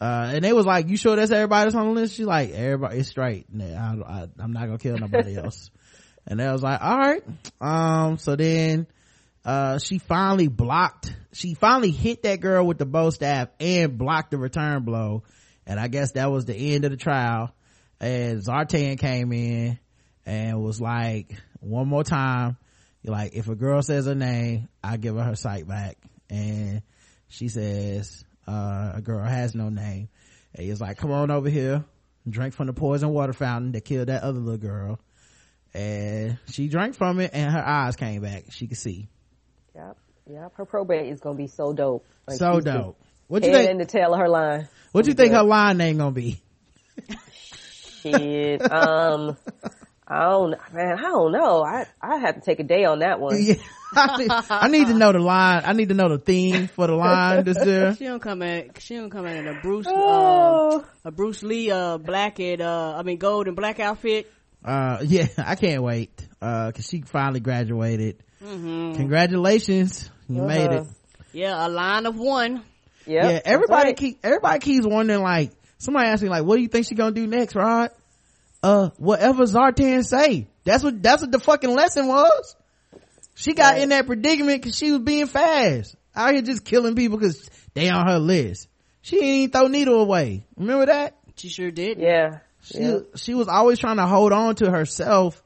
uh, and they was like, "You sure that's everybody that's on the list?" She's like, "Everybody, it's straight. Nah, I, I, I'm not gonna kill nobody else." And they was like, "All right." Um, so then, uh, she finally blocked. She finally hit that girl with the bow staff and blocked the return blow. And I guess that was the end of the trial. And Zartan came in and was like, "One more time." You're like, if a girl says her name, I give her her sight back. And she says, uh, a girl has no name. And he's like, come on over here, drink from the poison water fountain that killed that other little girl. And she drank from it and her eyes came back. She could see. Yep, yep. Her probate is gonna be so dope. Like, so dope. What you think? in the tail of her line. What you think her line name gonna be? Shit. um, I don't, man. I don't know. I I have to take a day on that one. Yeah. I need, I need to know the line. I need to know the theme for the line this year. She don't come in. She don't come in a Bruce, Oh. um, a Bruce Lee, uh, black and uh, I mean gold and black outfit. Uh, yeah, I can't wait. Uh, cause she finally graduated. Congratulations. You made it. Uh-huh. Yeah, a line of one. Yep, yeah, everybody right. keep everybody keeps wondering like somebody asked me like, what do you think she gonna do next, Rod? Uh, whatever Zartan say. That's what that's what the fucking lesson was. She got Right. in that predicament because she was being fast out here just killing people because they on her list. She didn't even throw needle away. Remember that? She sure did. Yeah. She yeah. she was always trying to hold on to herself,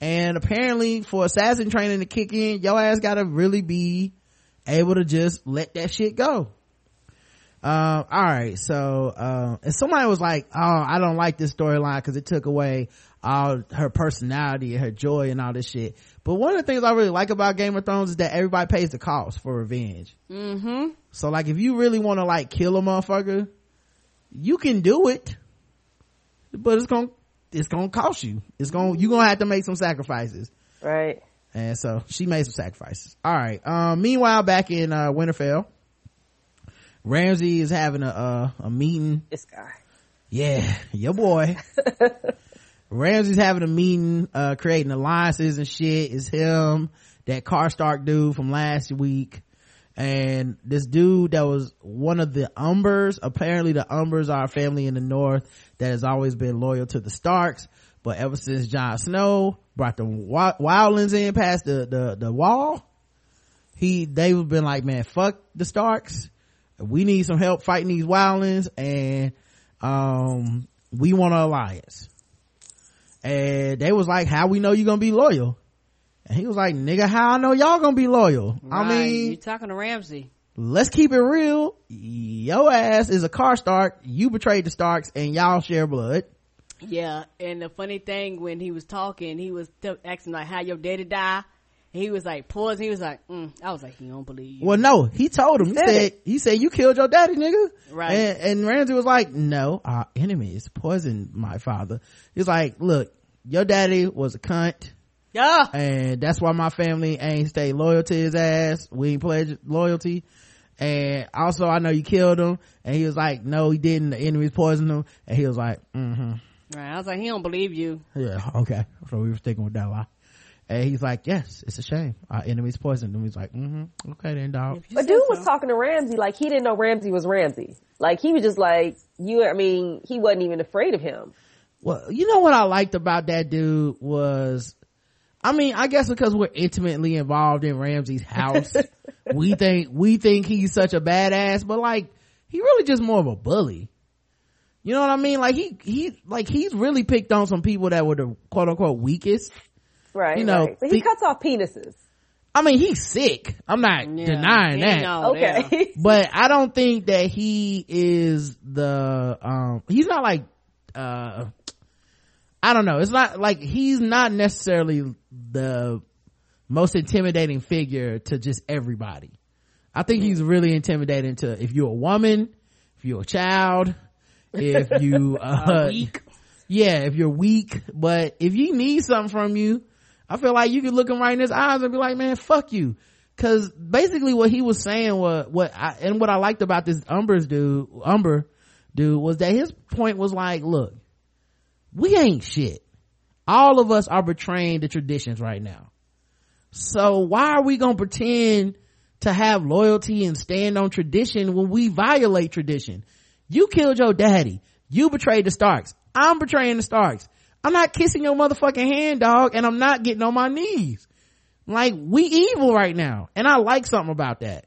and apparently for assassin training to kick in, your ass got to really be able to just let that shit go. Um, all right, so uh, and somebody was like, "Oh, I don't like this storyline because it took away all her personality and her joy and all this shit." But one of the things I really like about Game of Thrones is that everybody pays the cost for revenge. Mm-hmm. So, like, if you really want to like kill a motherfucker, you can do it, but it's gonna it's gonna cost you. It's gonna you gonna have to make some sacrifices. Right. And so she made some sacrifices. All right. Um, meanwhile, back in uh, Winterfell, Ramsay is having a uh, a meeting. This guy. Yeah, your boy. Ramsay's having a meeting, uh, creating alliances and shit. Is him, that Karstark dude from last week, and this dude that was one of the Umbers. Apparently, the Umbers are a family in the North that has always been loyal to the Starks. But ever since Jon Snow brought the Wi- Wildlings in past the, the, the wall, he, they've been like, man, fuck the Starks. We need some help fighting these Wildlings and, um, we want an alliance. And they was like, how we know you're gonna be loyal? And he was like, nigga, how I know y'all gonna be loyal? I mean, you talking to Ramsay? let's keep it real. Your ass is a Karstark. You betrayed the Starks and y'all share blood. Yeah, and the funny thing when he was talking, he was t- asking like, "How your daddy die?" He was like, "Pause." He was like, mm. "I was like, he don't believe you." Well, no, he told him. He said he said, you killed your daddy, nigga. Right. And, and Ramsay was like, no, our enemies poisoned my father. He's like, look, your daddy was a cunt. Yeah, and that's why my family ain't stay loyal to his ass. We ain't pledge loyalty. And also, I know you killed him. And he was like, no, he didn't. The enemies poisoned him. And he was like, mm-hmm. right. I was like, he don't believe you. Yeah, okay. So we were sticking with that lie. And he's like, yes, it's a shame. Our enemy's poisoned And He's like, mm-hmm. Okay then, dog. But said dude was so. talking to Ramsay like he didn't know Ramsay was Ramsay. Like he was just like you. I mean, he wasn't even afraid of him. Well, you know what I liked about that dude was, I mean, I guess because we're intimately involved in Ramsay's house, we think, we think he's such a badass, but like, he really just more of a bully. You know what I mean? Like he, he, like he's really picked on some people that were the quote unquote weakest. Right. You know, right. But he the- cuts off penises. I mean, he's sick. I'm not Yeah, denying that. know, yeah. Okay. but I don't think that he is the um he's not like uh I don't know. It's not like he's not necessarily the most intimidating figure to just everybody. I think he's really intimidating to if you're a woman, if you're a child, if you uh weak. yeah, if you're weak, but if you need something from you, I feel like you could look him right in his eyes and be like, man, fuck you. cause basically what he was saying was what I, and what I liked about this Umber's dude, Umber dude was that his point was like, look, we ain't shit. All of us are betraying the traditions right now. So why are we gonna pretend to have loyalty and stand on tradition when we violate tradition? You killed your daddy. You betrayed the Starks. I'm betraying the Starks. I'm not kissing your motherfucking hand, dog, and I'm not getting on my knees. Like, we evil right now. And I like something about that.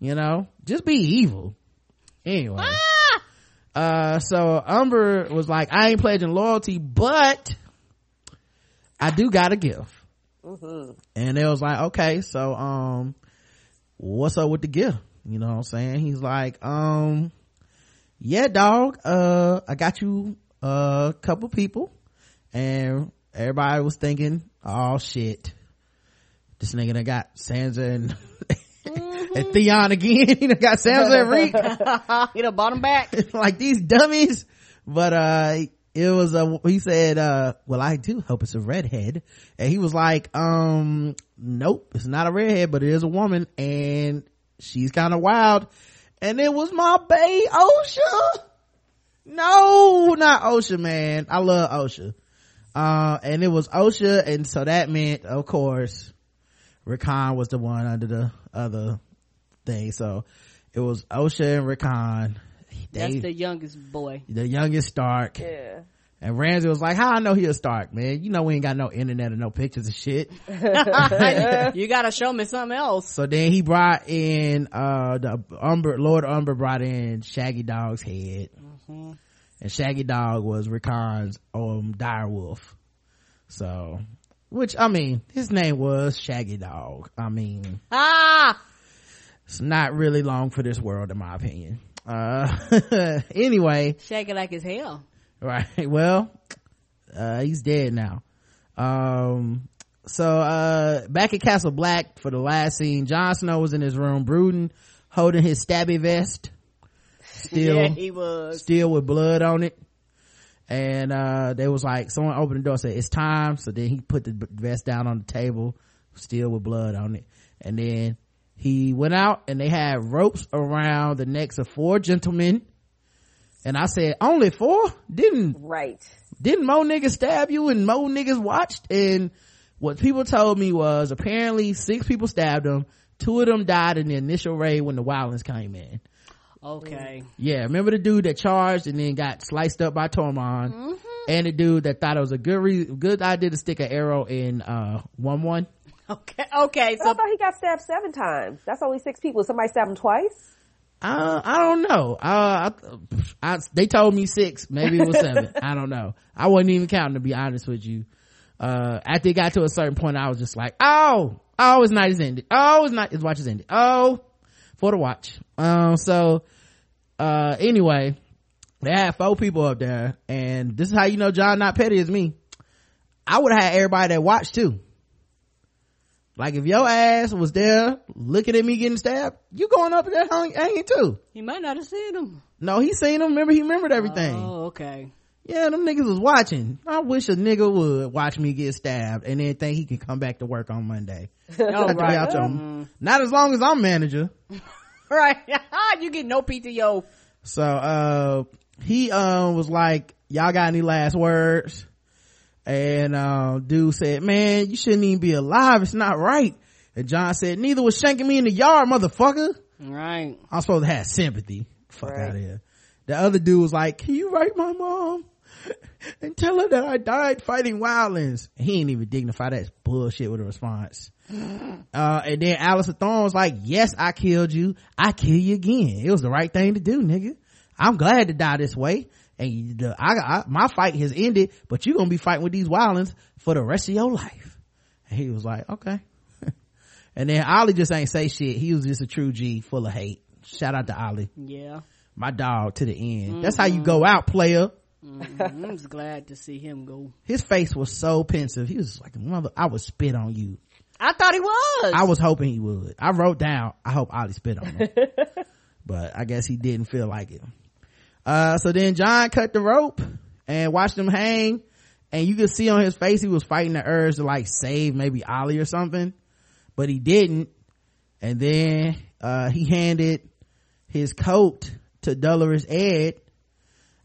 You know? Just be evil. Anyway. Uh, so Umber was like, I ain't pledging loyalty, but I do got a gift. And it was like, okay, so, um, what's up with the gift? You know what I'm saying? He's like, um, yeah, dog, uh, I got you a couple people and everybody was thinking, oh shit, this nigga done got Sansa and, and Theon again. he done got Sansa and Reek you know, bottom back. like these dummies. But, uh, it was a, he said, uh, well, I do hope it's a redhead. And he was like, um, nope, it's not a redhead, but it is a woman and she's kind of wild. And it was my bae, Osha. No, not Osha, man. I love Osha. Uh, and it was Osha. And so that meant, of course, Rickon was the one under the other thing. So it was Osha and Rickon. That's the youngest boy. the youngest Stark. Yeah. And Ramsay was like, how I know he a Stark, man? You know we ain't got no internet or no pictures of shit. you gotta show me something else. So then he brought in, uh, the Umber, Lord Umber brought in Shaggy Dog's head. And Shaggy Dog was Rickon's, um, direwolf. So, which, I mean, his name was Shaggy Dog. I mean, Ah! it's not really long for this world in my opinion. Uh, anyway, Shaggy like his hell. right well uh he's dead now um so uh back at castle black for the last scene Jon snow was in his room brooding holding his stabby vest still Yeah, he was. still with blood on it and uh they was like someone opened the door and said it's time so then he put the vest down on the table still with blood on it and then he went out and they had ropes around the necks of four gentlemen and I said, only four? Didn't, Right. didn't more niggas stab you and more niggas watched? And what people told me was apparently six people stabbed him. Two of them died in the initial raid when the wildlings came in. Okay. Yeah, remember the dude that charged and then got sliced up by Tormund? And the dude that thought it was a good re- good idea to stick an arrow in, uh, 1-1? Okay. Okay. But I thought he got stabbed seven times. That's only six people. Somebody stabbed him twice? Uh, I don't know. Uh, I, I, they told me six. Maybe it was seven. I don't know. I wasn't even counting to be honest with you. Uh, after it got to a certain point, I was just like, oh, oh, his night is ended. Oh, his night, his watch is ended. Oh, for the watch. Um, so, uh, anyway, they had four people up there and this is how you know Jon not petty is me. I would have had everybody that watched too. Like if your ass was there looking at me getting stabbed, you going up there hanging too. he might not have seen him. No, he seen him. Remember, he remembered everything. Oh, okay. Yeah, them niggas was watching. I wish a nigga would watch me get stabbed and then think he can come back to work on Monday. Oh, Not to be right. out Not as long as I'm manager. Right. you get no PTO. So, uh, he, um, was like, y'all got any last words? And, uh, dude said, man, you shouldn't even be alive. It's not right. And Jon said, neither was shanking me in the yard, motherfucker. Right. I'm supposed to have sympathy. Fuck Right. out of here. The other dude was like, can you write my mom and tell her that I died fighting wildlands? He ain't even dignify that bullshit with a response. Uh, and then Alliser Thorne was like, yes, I killed you. I kill you again. It was the right thing to do, nigga. I'm glad to die this way. And the, I, I, my fight has ended, but you're gonna be fighting with these wildlands for the rest of your life. And he was like, okay. and then Olly just ain't say shit. He was just a true G full of hate. Shout out to Olly Yeah. my dog to the end. That's how you go out, player. I'm just glad to see him go. His face was so pensive. He was like, mother, I would spit on you. I thought he was. I was hoping he would. I wrote down, I hope Olly spit on him. but I guess he didn't feel like it. Uh, so then Jon cut the rope and watched him hang. And you could see on his face he was fighting the urge to like save maybe Olly or something. But he didn't. and then uh he handed his coat to Dolorous Edd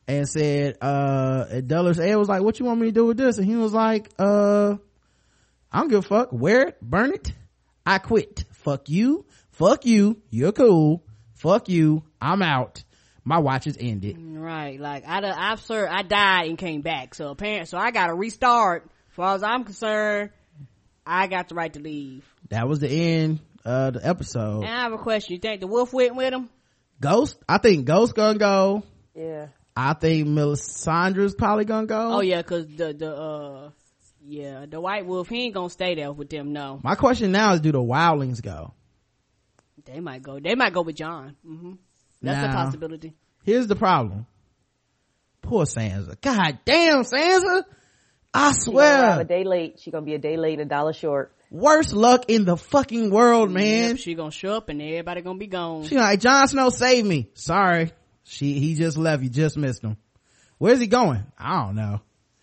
and said uh and Dolorous Edd was like what you want me to do with this and he was like uh I don't give a fuck wear it burn it I quit fuck you fuck you you're cool fuck you I'm out my watch is ended Right. Like I, done- I've served, I died and came back. So apparently, so I got to restart. As far as I'm concerned, I got the right to leave. that was the end of the episode And I have a question. You think the wolf went with him? Ghost I think Ghost gonna go Yeah. I think Melisandre's probably gonna go Oh yeah, cause the, the, uh, yeah, the white wolf, he ain't gonna stay there with them, no. my question now is do the wildlings go They might go, they might go with Jon. hmm That's a possibility. Here's the problem. Poor Sansa. God damn, Sansa. I She gonna swear. a day late. She gonna be a day late and a dollar short. Worst luck in the fucking world, man. Yep, she gonna show up and everybody gonna be gone. She like, Jon Snow save me. Sorry. She, he just left. You just missed him. Where's he going? I don't know.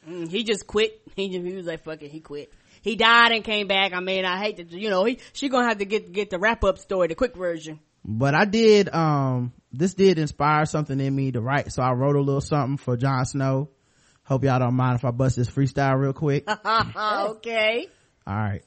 Mm, he just quit. He just, he was like, fuck it, he quit. He died and came back. I mean, I hate to, you know, he, she gonna have to get, get the wrap up story, the quick version. But I did, um, this did inspire something in me to write. So I wrote a little something for Jon Snow. Hope y'all don't mind if I bust this freestyle real quick. okay. All right.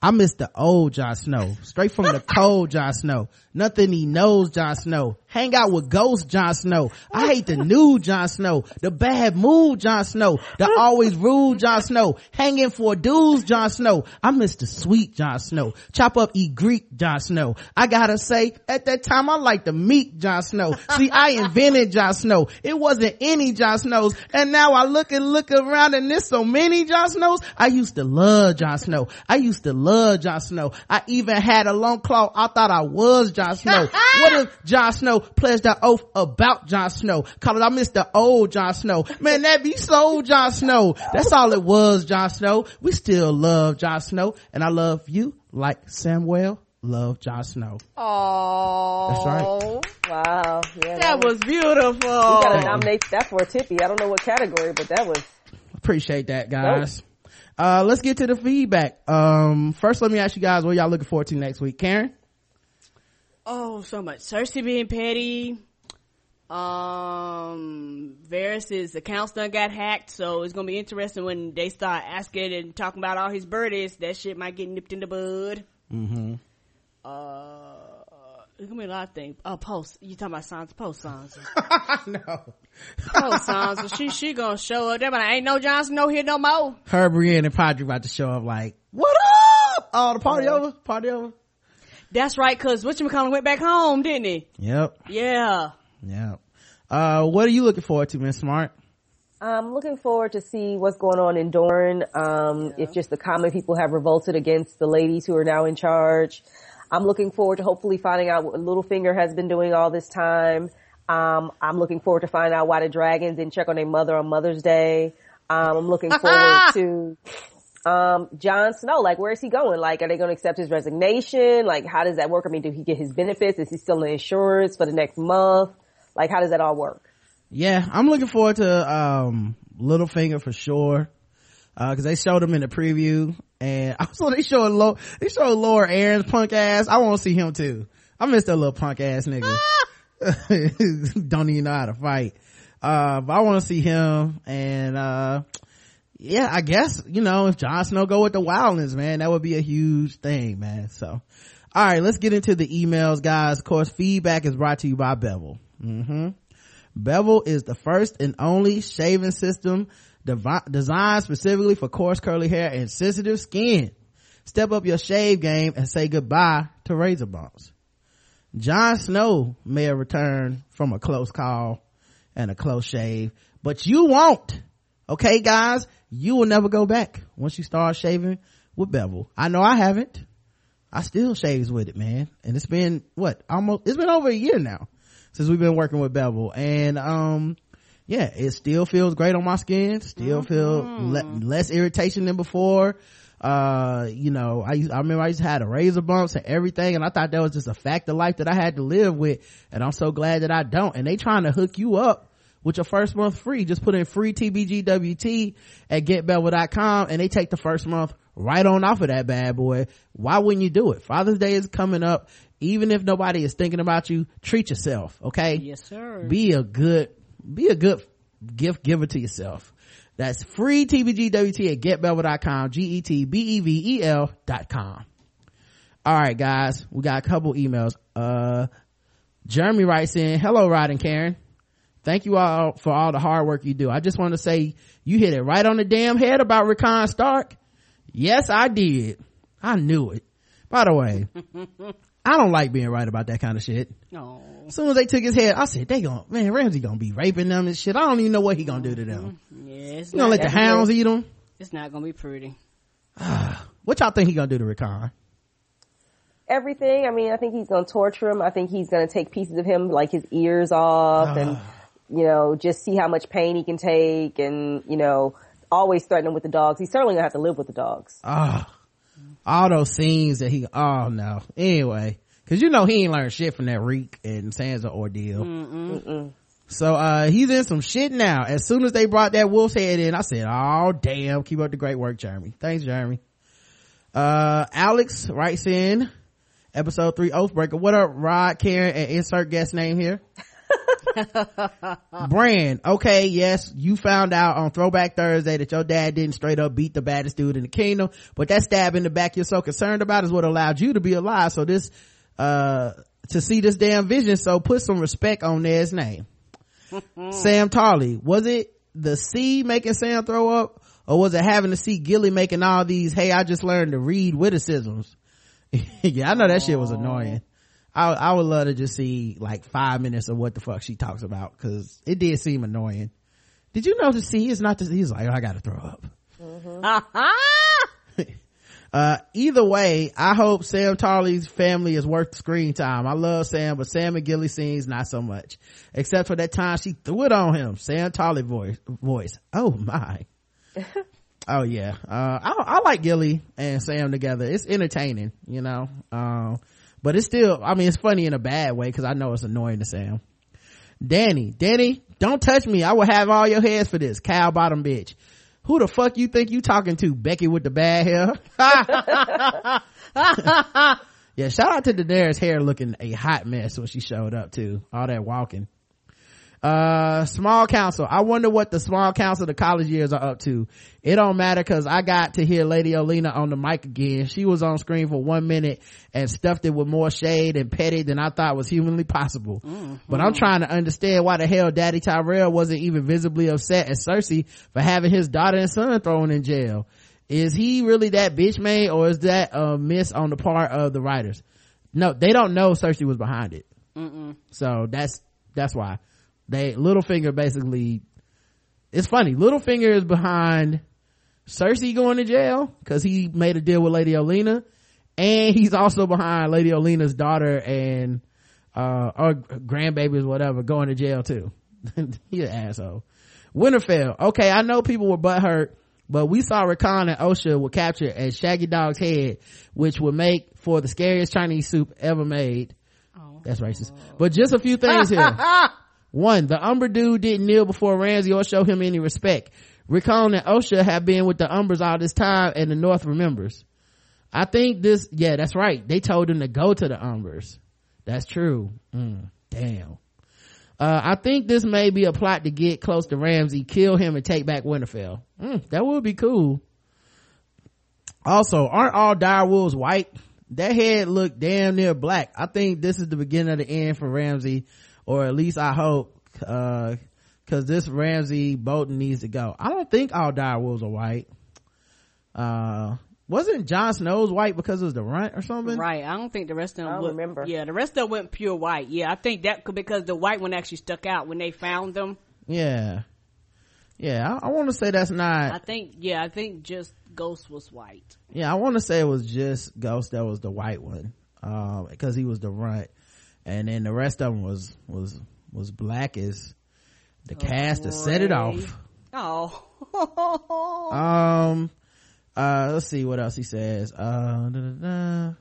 I miss the old Jon Snow, straight from the cold Jon Snow. Nothing he knows, Jon Snow. Hang out with Ghost Jon Snow. I hate the new Jon Snow, the bad mood Jon Snow, the always rude Jon Snow, hanging for dudes Jon Snow. I miss the sweet Jon Snow, chop up eat Greek Jon Snow. I gotta say, at that time I liked the meek Jon Snow. See, I invented Jon Snow. It wasn't any Jon Snows, and now I look and look around and there's so many Jon Snows. I used to love Jon Snow. I used to love Jon Snow. I even had a Longclaw. I thought I was Jon Snow. what if Jon Snow pledged an oath about Jon Snow? Cause I miss the old Jon Snow. Man, that be so Jon Snow. That's all it was, Jon Snow. We still love Jon Snow, and I love you like Samuel love Jon Snow. Oh. That's right. Wow. Yeah. That was beautiful. We gotta Thank you. nominate that for a tippy. I don't know what category, but that was. Appreciate that, guys. Uh, let's get to the feedback. Um, first, let me ask you guys what y'all looking forward to next week. Karen? Oh, so much. Cersei being petty. Um, Varys's accounts done got hacked, so it's gonna be interesting when they start asking and talking about all his birdies. That shit might get nipped in the bud. Mm-hmm. Uh, there's gonna be a lot of things. Oh, post. You talking about Sansa? Post Sansa. no. Post Sansa. She she gonna show up there, but I ain't no Johnson no here no more. Her, Brienne, and Padre about to show up like, what up? Oh, the party over? Party over? That's right, cause Richard whatchamacallit went back home, didn't he? Yep. Yeah. Yep. Uh, what are you looking forward to, Miss Smart? I'm looking forward to see what's going on in Dorne. Um, if just the common people have revolted against the ladies who are now in charge. I'm looking forward to hopefully finding out what Littlefinger has been doing all this time. Um, I'm looking forward to find out why the dragons didn't check on their mother on Mother's Day. Um, I'm looking forward to um Jon Snow. Like, where is he going? Like, are they going to accept his resignation? Like, how does that work? I mean, do he get his benefits? Is he still in insurance for the next month? Like, how does that all work? Yeah, I'm looking forward to, um, Littlefinger for sure. Uh, cause they showed him in the preview and also they showed low, they showed Lord Arryn's punk ass. I want to see him too. I miss that little punk ass nigga. Don't even know how to fight. Uh, but I want to see him and, uh, yeah, I guess, you know, if Jon Snow go with the wildness, man, that would be a huge thing, man. So, all right, let's get into the emails, guys. Of course, feedback is brought to you by Bevel. Mm-hmm. Bevel is the first and only shaving system devi- designed specifically for coarse curly hair and sensitive skin. Step up your shave game and say goodbye to razor bumps. Jon Snow may have returned from a close call and a close shave, but you won't. Okay, guys, you will never go back once you start shaving with Bevel. I know I haven't. I still shaves with it, man. And it's been what almost it's been over a year now since we've been working with Bevel, and um, yeah, it still feels great on my skin. Still feel le- less irritation than before. Uh, you know, I used, I remember I used to have the razor bumps and everything, and I thought that was just a fact of life that I had to live with, and I'm so glad that I don't. And they trying to hook you up with your first month free. Just put in free TBGWT at getbevel.com and they take the first month right on off of that bad boy. Why wouldn't you do it? Father's Day is coming up. Even if nobody is thinking about you, treat yourself, okay? Yes, sir. Be a good, be a good gift giver to yourself. That's free TBGWT at getbevel.com, G-E-T-B-E-V-E-L dot com. All right, guys, we got a couple emails. Uh, Jeremy writes in, hello, Rod and Karen. Thank you all for all the hard work you do. I just want to say you hit it right on the damn head about Rickon Stark. Yes, I did. I knew it. By the way, I don't like being right about that kind of shit. No. As soon as they took his head, I said, they gonna, man, Ramsay gonna be raping them and shit. I don't even know what he gonna do to them. Mm-hmm. Yeah, it's You gonna not, let the hounds eat them? it's not gonna be pretty. What y'all think he gonna do to Rickon? Everything. I mean, I think he's going to torture him. I think he's going to take pieces of him, like his ears off and, you know, just see how much pain he can take and, you know, always threaten him with the dogs. He's certainly going to have to live with the dogs. Oh, all those scenes that he, oh no. Anyway, cause you know he ain't learned shit from that Reek and Sansa ordeal. So, uh, he's in some shit now. As soon as they brought that wolf's head in, I said, oh damn, keep up the great work, Jeremy. Thanks, Jeremy. Uh, Alex writes in episode three Oathbreaker. What up, Rod, Karen, and insert guest name here. Bran, okay, yes, you found out on Throwback Thursday that your dad didn't straight up beat the baddest dude in the kingdom, but that stab in the back you're so concerned about is what allowed you to be alive. So this, uh, to see this damn vision, so put some respect on Ned's name. Sam Tarly, was it the C making Sam throw up, or was it having to see Gilly making all these, hey, I just learned to read witticisms? yeah, I know that shit was annoying. I, I would love to just see like five minutes of what the fuck she talks about because it did seem annoying. Did you notice he is not just, he's like, oh, I gotta throw up. uh, either way, I hope Sam Tarly's family is worth the screen time. I love Sam, but Sam and Gilly scenes, not so much. Except for that time she threw it on him. Sam Tarley voice, voice. Oh my. oh yeah. Uh, I, I like Gilly and Sam together. It's entertaining, you know. Um, but it's still, I mean, it's funny in a bad way because I know it's annoying to Sam. Danny, Danny, don't touch me. I will have all your heads for this. Cow bottom bitch. Who the fuck you think you talking to? Becky with the bad hair? yeah, shout out to Daenerys hair looking a hot mess when she showed up too. All that walking. Uh, small council. I wonder what the small council the college years are up to. It don't matter cause I got to hear Lady Olenna on the mic again. She was on screen for one minute and stuffed it with more shade and petty than I thought was humanly possible. But I'm trying to understand why the hell Daddy Tyrell wasn't even visibly upset at Cersei for having his daughter and son thrown in jail. Is he really that bitch made or is that a miss on the part of the writers? No, they don't know Cersei was behind it. So that's, that's why they, Littlefinger basically, it's funny. Littlefinger is behind Cersei going to jail because he made a deal with Lady Olenna and he's also behind Lady Olenna's daughter and, uh, or grandbabies, whatever, going to jail too. He an asshole. Winterfell. Okay, I know people were butthurt, but we saw Rickon and Osha were captured at Shaggy Dog's head, which would make for the scariest Chinese soup ever made. That's racist. But just a few things here. One, the Umber dude didn't kneel before Ramsay or show him any respect. Rickon and Osha have been with the Umbers all this time and the North remembers. I think this, yeah, that's right. They told him to go to the Umbers. That's true. Mm, damn. Uh, I think this may be a plot to get close to Ramsay, kill him and take back Winterfell. Mm, that would be cool. Also, aren't all dire wolves white? That head looked damn near black. I think this is the beginning of the end for Ramsay, or at least I hope, uh, cause this Ramsay Bolton needs to go. I don't think all dire wolves are white. Uh, wasn't Jon Snow's white because it was the runt or something? Right. I don't think the rest of them I don't would- remember. Yeah, the rest of them went pure white. Yeah, I think that could because the white one actually stuck out when they found them. Yeah. Yeah, I, I want to say that's not. I think yeah, I think just Ghost was white. yeah, I want to say it was just Ghost that was the white one, um, because he was the runt, and then the rest of them was was was black as the cast to set it off. Oh. Um, uh, let's see what else he says. Uh, da, da, da.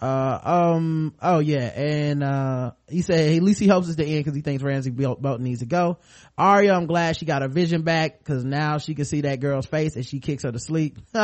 Uh, um, oh yeah, and, uh, he said at least he hopes it's the end because he thinks Ramsay Bolton needs to go. Arya, I'm glad she got her vision back because now she can see that girl's face and she kicks her to sleep.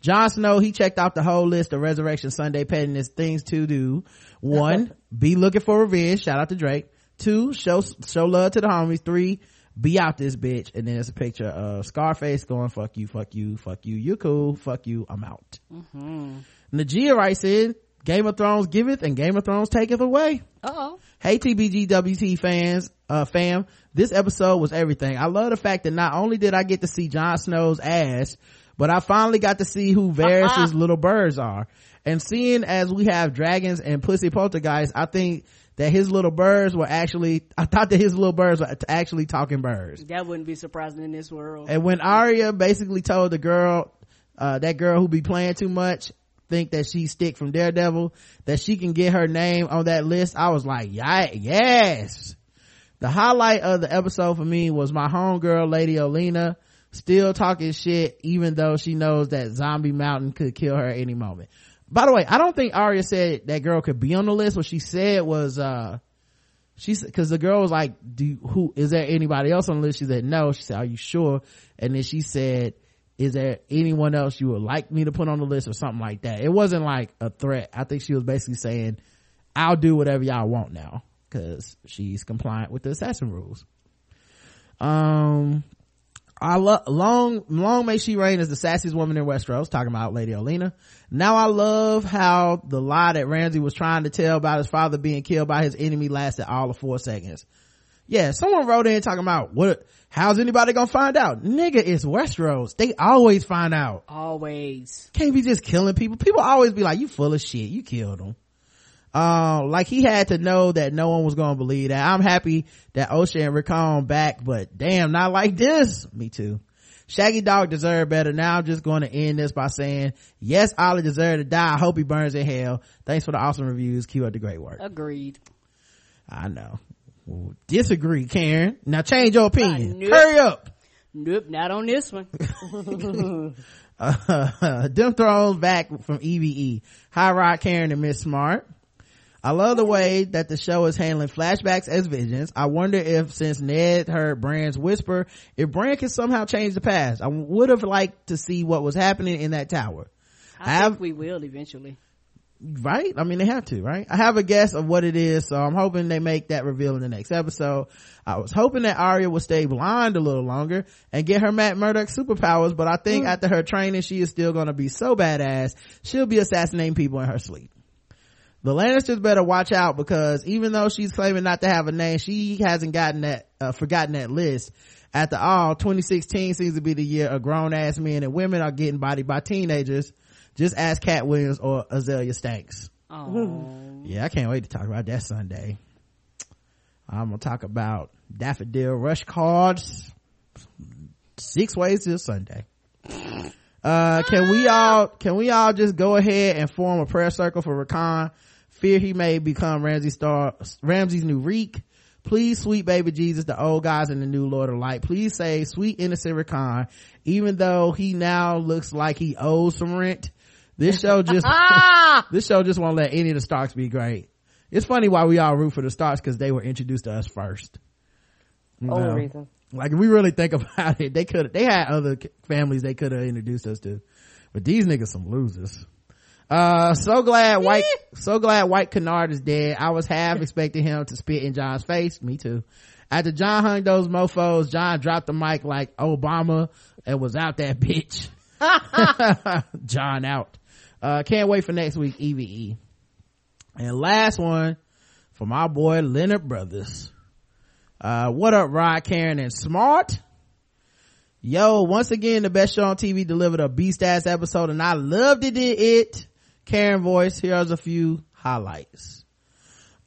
Jon Snow, he checked off the whole list of Resurrection Sunday pettiness things to do. One, be looking for revenge. Shout out to Drake. Two, show, show love to the homies. Three, be out this bitch. And then there's a picture of Scarface going, fuck you, fuck you, fuck you, you cool, fuck you, I'm out. Mm-hmm. Najia writes in, Game of Thrones giveth and Game of Thrones taketh away. Uh-oh. Hey TBGWT fans, uh, fam, this episode was everything. I love the fact that not only did I get to see Jon Snow's ass, but I finally got to see who Varys' little birds are. And seeing as we have dragons and pussy poltergeists, I think that his little birds were actually, I thought that his little birds were actually talking birds. That wouldn't be surprising in this world. And when Arya basically told the girl, uh, that girl who be playing too much, think that she stick from Daredevil, that she can get her name on that list, I was like, yeah, yes. The highlight of the episode for me was my homegirl, Lady Olenna, still talking shit, even though she knows that Zombie Mountain could kill her any moment. By the way, I don't think Arya said that girl could be on the list. What she said was, uh, she said, cause the girl was like, do, who, is there anybody else on the list? She said, no. She said, are you sure? And then she said, is there anyone else you would like me to put on the list or something like that? It wasn't like a threat. I think she was basically saying, I'll do whatever y'all want now because she's compliant with the assassin rules. Um, I love long long may she reign as the sassiest woman in Westeros. Talking about Lady Olenna. Now I love how the lie that Ramsay was trying to tell about his father being killed by his enemy lasted all of four seconds. Yeah, someone wrote in talking about what. How's anybody gonna find out? Nigga, it's Westeros. They always find out. Always. Can't be just killing people. People always be like, "You full of shit. You killed them." Uh, like he had to know that no one was gonna believe that. I'm happy that Osha and Rickon back, but damn, not like this. Me too. Shaggy Dog deserved better. Now I'm just going to end this by saying, yes, Olly deserved to die. I hope he burns in hell. Thanks for the awesome reviews. Keep up the great work. Agreed. I know. Well, disagree, Karen. Now change your opinion. nope. Hurry up. Nope, not on this one. uh, them thrown back from EVE. Hi Rod, Karen, and Miss Smart. I love the way that the show is handling flashbacks as visions. I wonder if since Ned heard Bran's whisper, if Bran can somehow change the past. I would have liked to see what was happening in that tower. I have- think we will eventually. right? I mean, they have to, right? I have a guess of what it is, so I'm hoping they make that reveal in the next episode. I was hoping that Arya would stay blind a little longer and get her Matt Murdock superpowers, but I think mm. after her training, she is still gonna be so badass, she'll be assassinating people in her sleep. The Lannisters better watch out because even though she's claiming not to have a name, she hasn't gotten that, uh, forgotten that list. After all, 2016 seems to be the year of grown ass men and women are getting bodied by teenagers. Just ask Katt Williams or Azalea Stanks. Oh. Yeah, I can't wait to talk about that Sunday. I'm gonna talk about daffodil rush cards. Six ways to Sunday. Uh, can we all, can we all just go ahead and form a prayer circle for Rickon? Fear he may become Ramsay Star, Ramsay's new reek. Please, sweet baby Jesus, the old guys and the new Lord of Light. Please say, sweet innocent Rickon, even though he now looks like he owes some rent. This show just, this show just won't let any of the Starks be great. It's funny why we all root for the Starks because they were introduced to us first. You reason. Like if we really think about it, they could they had other families they could have introduced us to, but these niggas some losers. Uh, so glad White, so glad White Kennard is dead. I was half expecting him to spit in Jon's face. Me too. After Jon hung those mofos, Jon dropped the mic like Obama and was out that bitch. John out. Uh, can't wait for next week EVE. And last one for my boy Leonard Brothers. Uh, what up, Rod, Karen, and Smart? Yo, once again, the best show on TV delivered a beast ass episode and I loved it, it, it. Karen voice, here's a few highlights.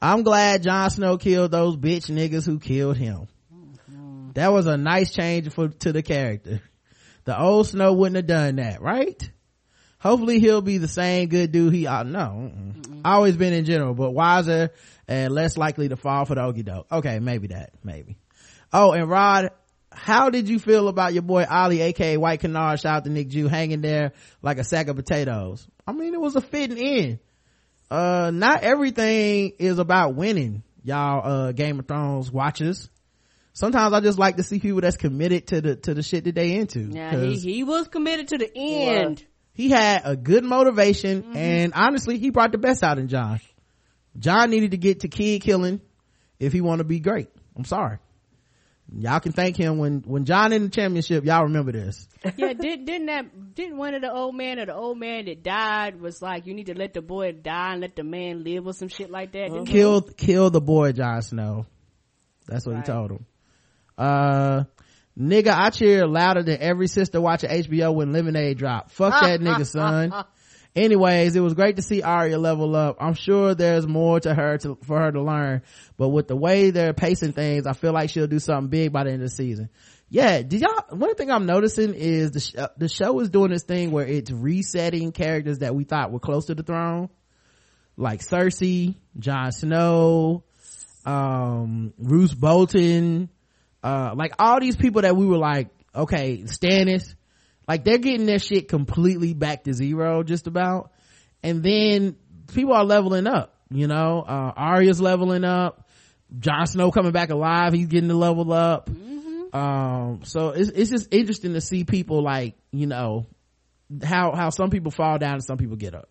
I'm glad Jon Snow killed those bitch niggas who killed him. That was a nice change for, to the character. The old Snow wouldn't have done that, right? Hopefully he'll be the same good dude he, uh, no, mm-mm. always been in general, but wiser and less likely to fall for the okey doke. Okay, maybe that, maybe. Oh, and Rod, how did you feel about your boy Olly, aka White Canard, shout out to Nick Jew, hanging there like a sack of potatoes? I mean, it was a fitting end. Uh, not everything is about winning, y'all, uh, Game of Thrones watchers. Sometimes I just like to see people that's committed to the, to the shit that they into. Yeah, he, he was committed to the end. he had a good motivation and honestly he brought the best out in jon jon needed to get to kid killing if he want to be great i'm sorry y'all can thank him when when jon in the championship y'all remember this yeah, did, didn't that, didn't one of the old man or the old man that died was like, you need to let the boy die and let the man live or some shit like that? Didn't- kill kill the boy Jon Snow. That's what Right. he told him. Uh, nigga, I cheer louder than every sister watching HBO when Lemonade dropped. Fuck that nigga, son. Anyways, it was great to see Arya level up. I'm sure there's more to her to, for her to learn, but with the way they're pacing things, I feel like she'll do something big by the end of the season. Yeah, did y'all, one thing I'm noticing is the, sh- uh, the show is doing this thing where it's resetting characters that we thought were close to the throne like Cersei, Jon Snow, um, Roose Bolton, uh, like all these people that we were like, okay, Stannis, like they're getting their shit completely back to zero just about. And then people are leveling up, you know, uh, Arya's leveling up, Jon Snow coming back alive, he's getting to level up. Um, so it's, it's just interesting to see people like, you know, how, how some people fall down and some people get up.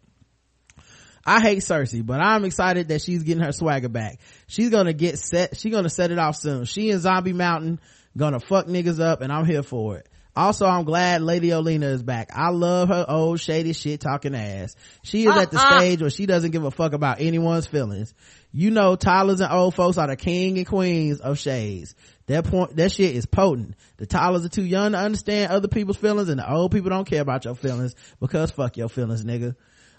I hate Cersei, but I'm excited that she's getting her swagger back. She's gonna get set, she's gonna set it off soon. She and Zombie Mountain gonna fuck niggas up and I'm here for it. Also, I'm glad Lady Olenna is back. I love her old shady shit talking ass. She is at the uh-uh. stage where she doesn't give a fuck about anyone's feelings. You know, Tyler's and old folks are the king and queens of shades. That point, that shit is potent. The Tylers are too young to understand other people's feelings and the old people don't care about your feelings because fuck your feelings, nigga.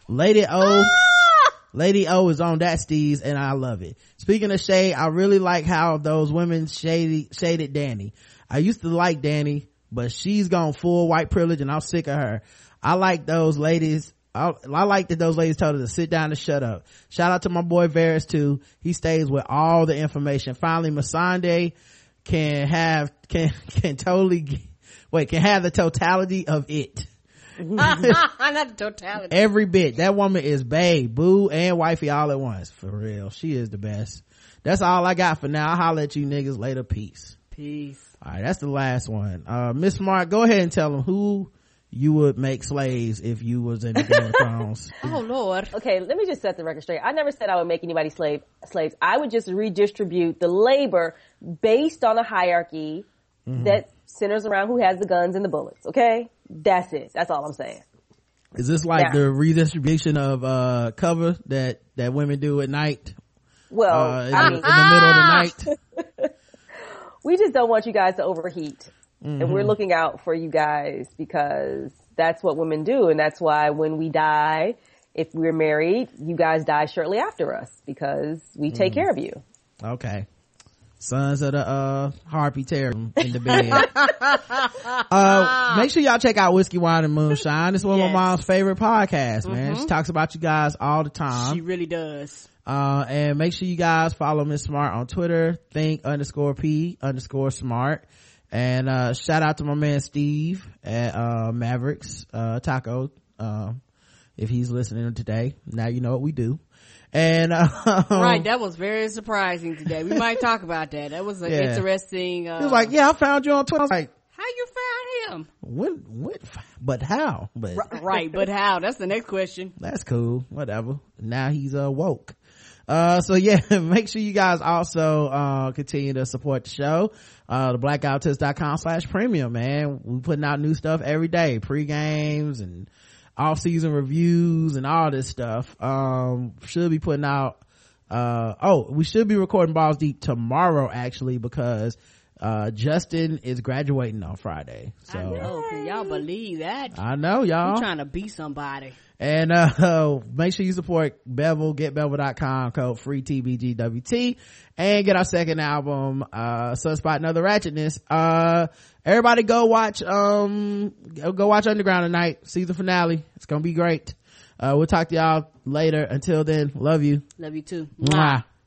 Lady O, ah! Lady O is on that steez and I love it. Speaking of shade, I really like how those women shady, shaded Danny. I used to like Danny, but she's gone full white privilege and I'm sick of her. I like those ladies. I, I like that those ladies told her to sit down and shut up. Shout out to my boy Varys too. He stays with all the information. Finally, Missandei can have, can, can totally, wait, can have the totality of it. Not the totality. Every bit. That woman is babe, boo, and wifey all at once. For real. She is the best. That's all I got for now. I'll holler at you niggas later. Peace. Peace. All right, that's the last one. Uh, Miss Smart, go ahead and tell them who you would make slaves if you was in the Game of Thrones. Oh Lord. Okay, let me just set the record straight. I never said I would make anybody slave slaves. I would just redistribute the labor based on a hierarchy that centers around who has the guns and the bullets. Okay, that's it. That's all I'm saying. Is this like the redistribution of uh cover that that women do at night? Well, Uh, in, I the, in the middle of the night. we just don't want you guys to overheat. And Mm-hmm. we're looking out for you guys because that's what women do. And that's why when we die, if we're married, you guys die shortly after us because we take Mm-hmm. care of you. Okay. Sons of the uh harpy terror in the bed. uh make sure y'all check out Whiskey Wine and Moonshine. It's one of my mom's favorite podcasts, man. She talks about you guys all the time. She really does. Uh, and make sure you guys follow Miss Smart on Twitter, think underscore P underscore smart. And, uh, shout out to my man Steve at, uh, Mavericks, uh, Taco, um, if he's listening today. Now you know what we do. And, uh, Right, that was very surprising today. We might talk about that. That was an Yeah. interesting. Uh, he was like, yeah, I found you on Twitter. I was like, "How you found him?" when, when, but how? But Right, but how? That's the next question. that's cool whatever now he's uh woke uh so yeah make sure you guys also uh continue to support the show. Uh the blackguywhotips.com slash premium man. We're putting out new stuff every day. Pre-games and off-season reviews and all this stuff. Um should be putting out uh oh we should be recording balls deep tomorrow actually because uh justin is graduating on friday. So I know. Can y'all believe that? I know y'all. You trying to be somebody? And uh make sure you support bevel getbevel.com code free tbgwt and get our second album uh sunspot and other ratchetness. Uh everybody go watch um go go watch underground tonight. Season finale. It's gonna be great. Uh we'll talk to y'all later. Until then love you. Love you too. Mwah.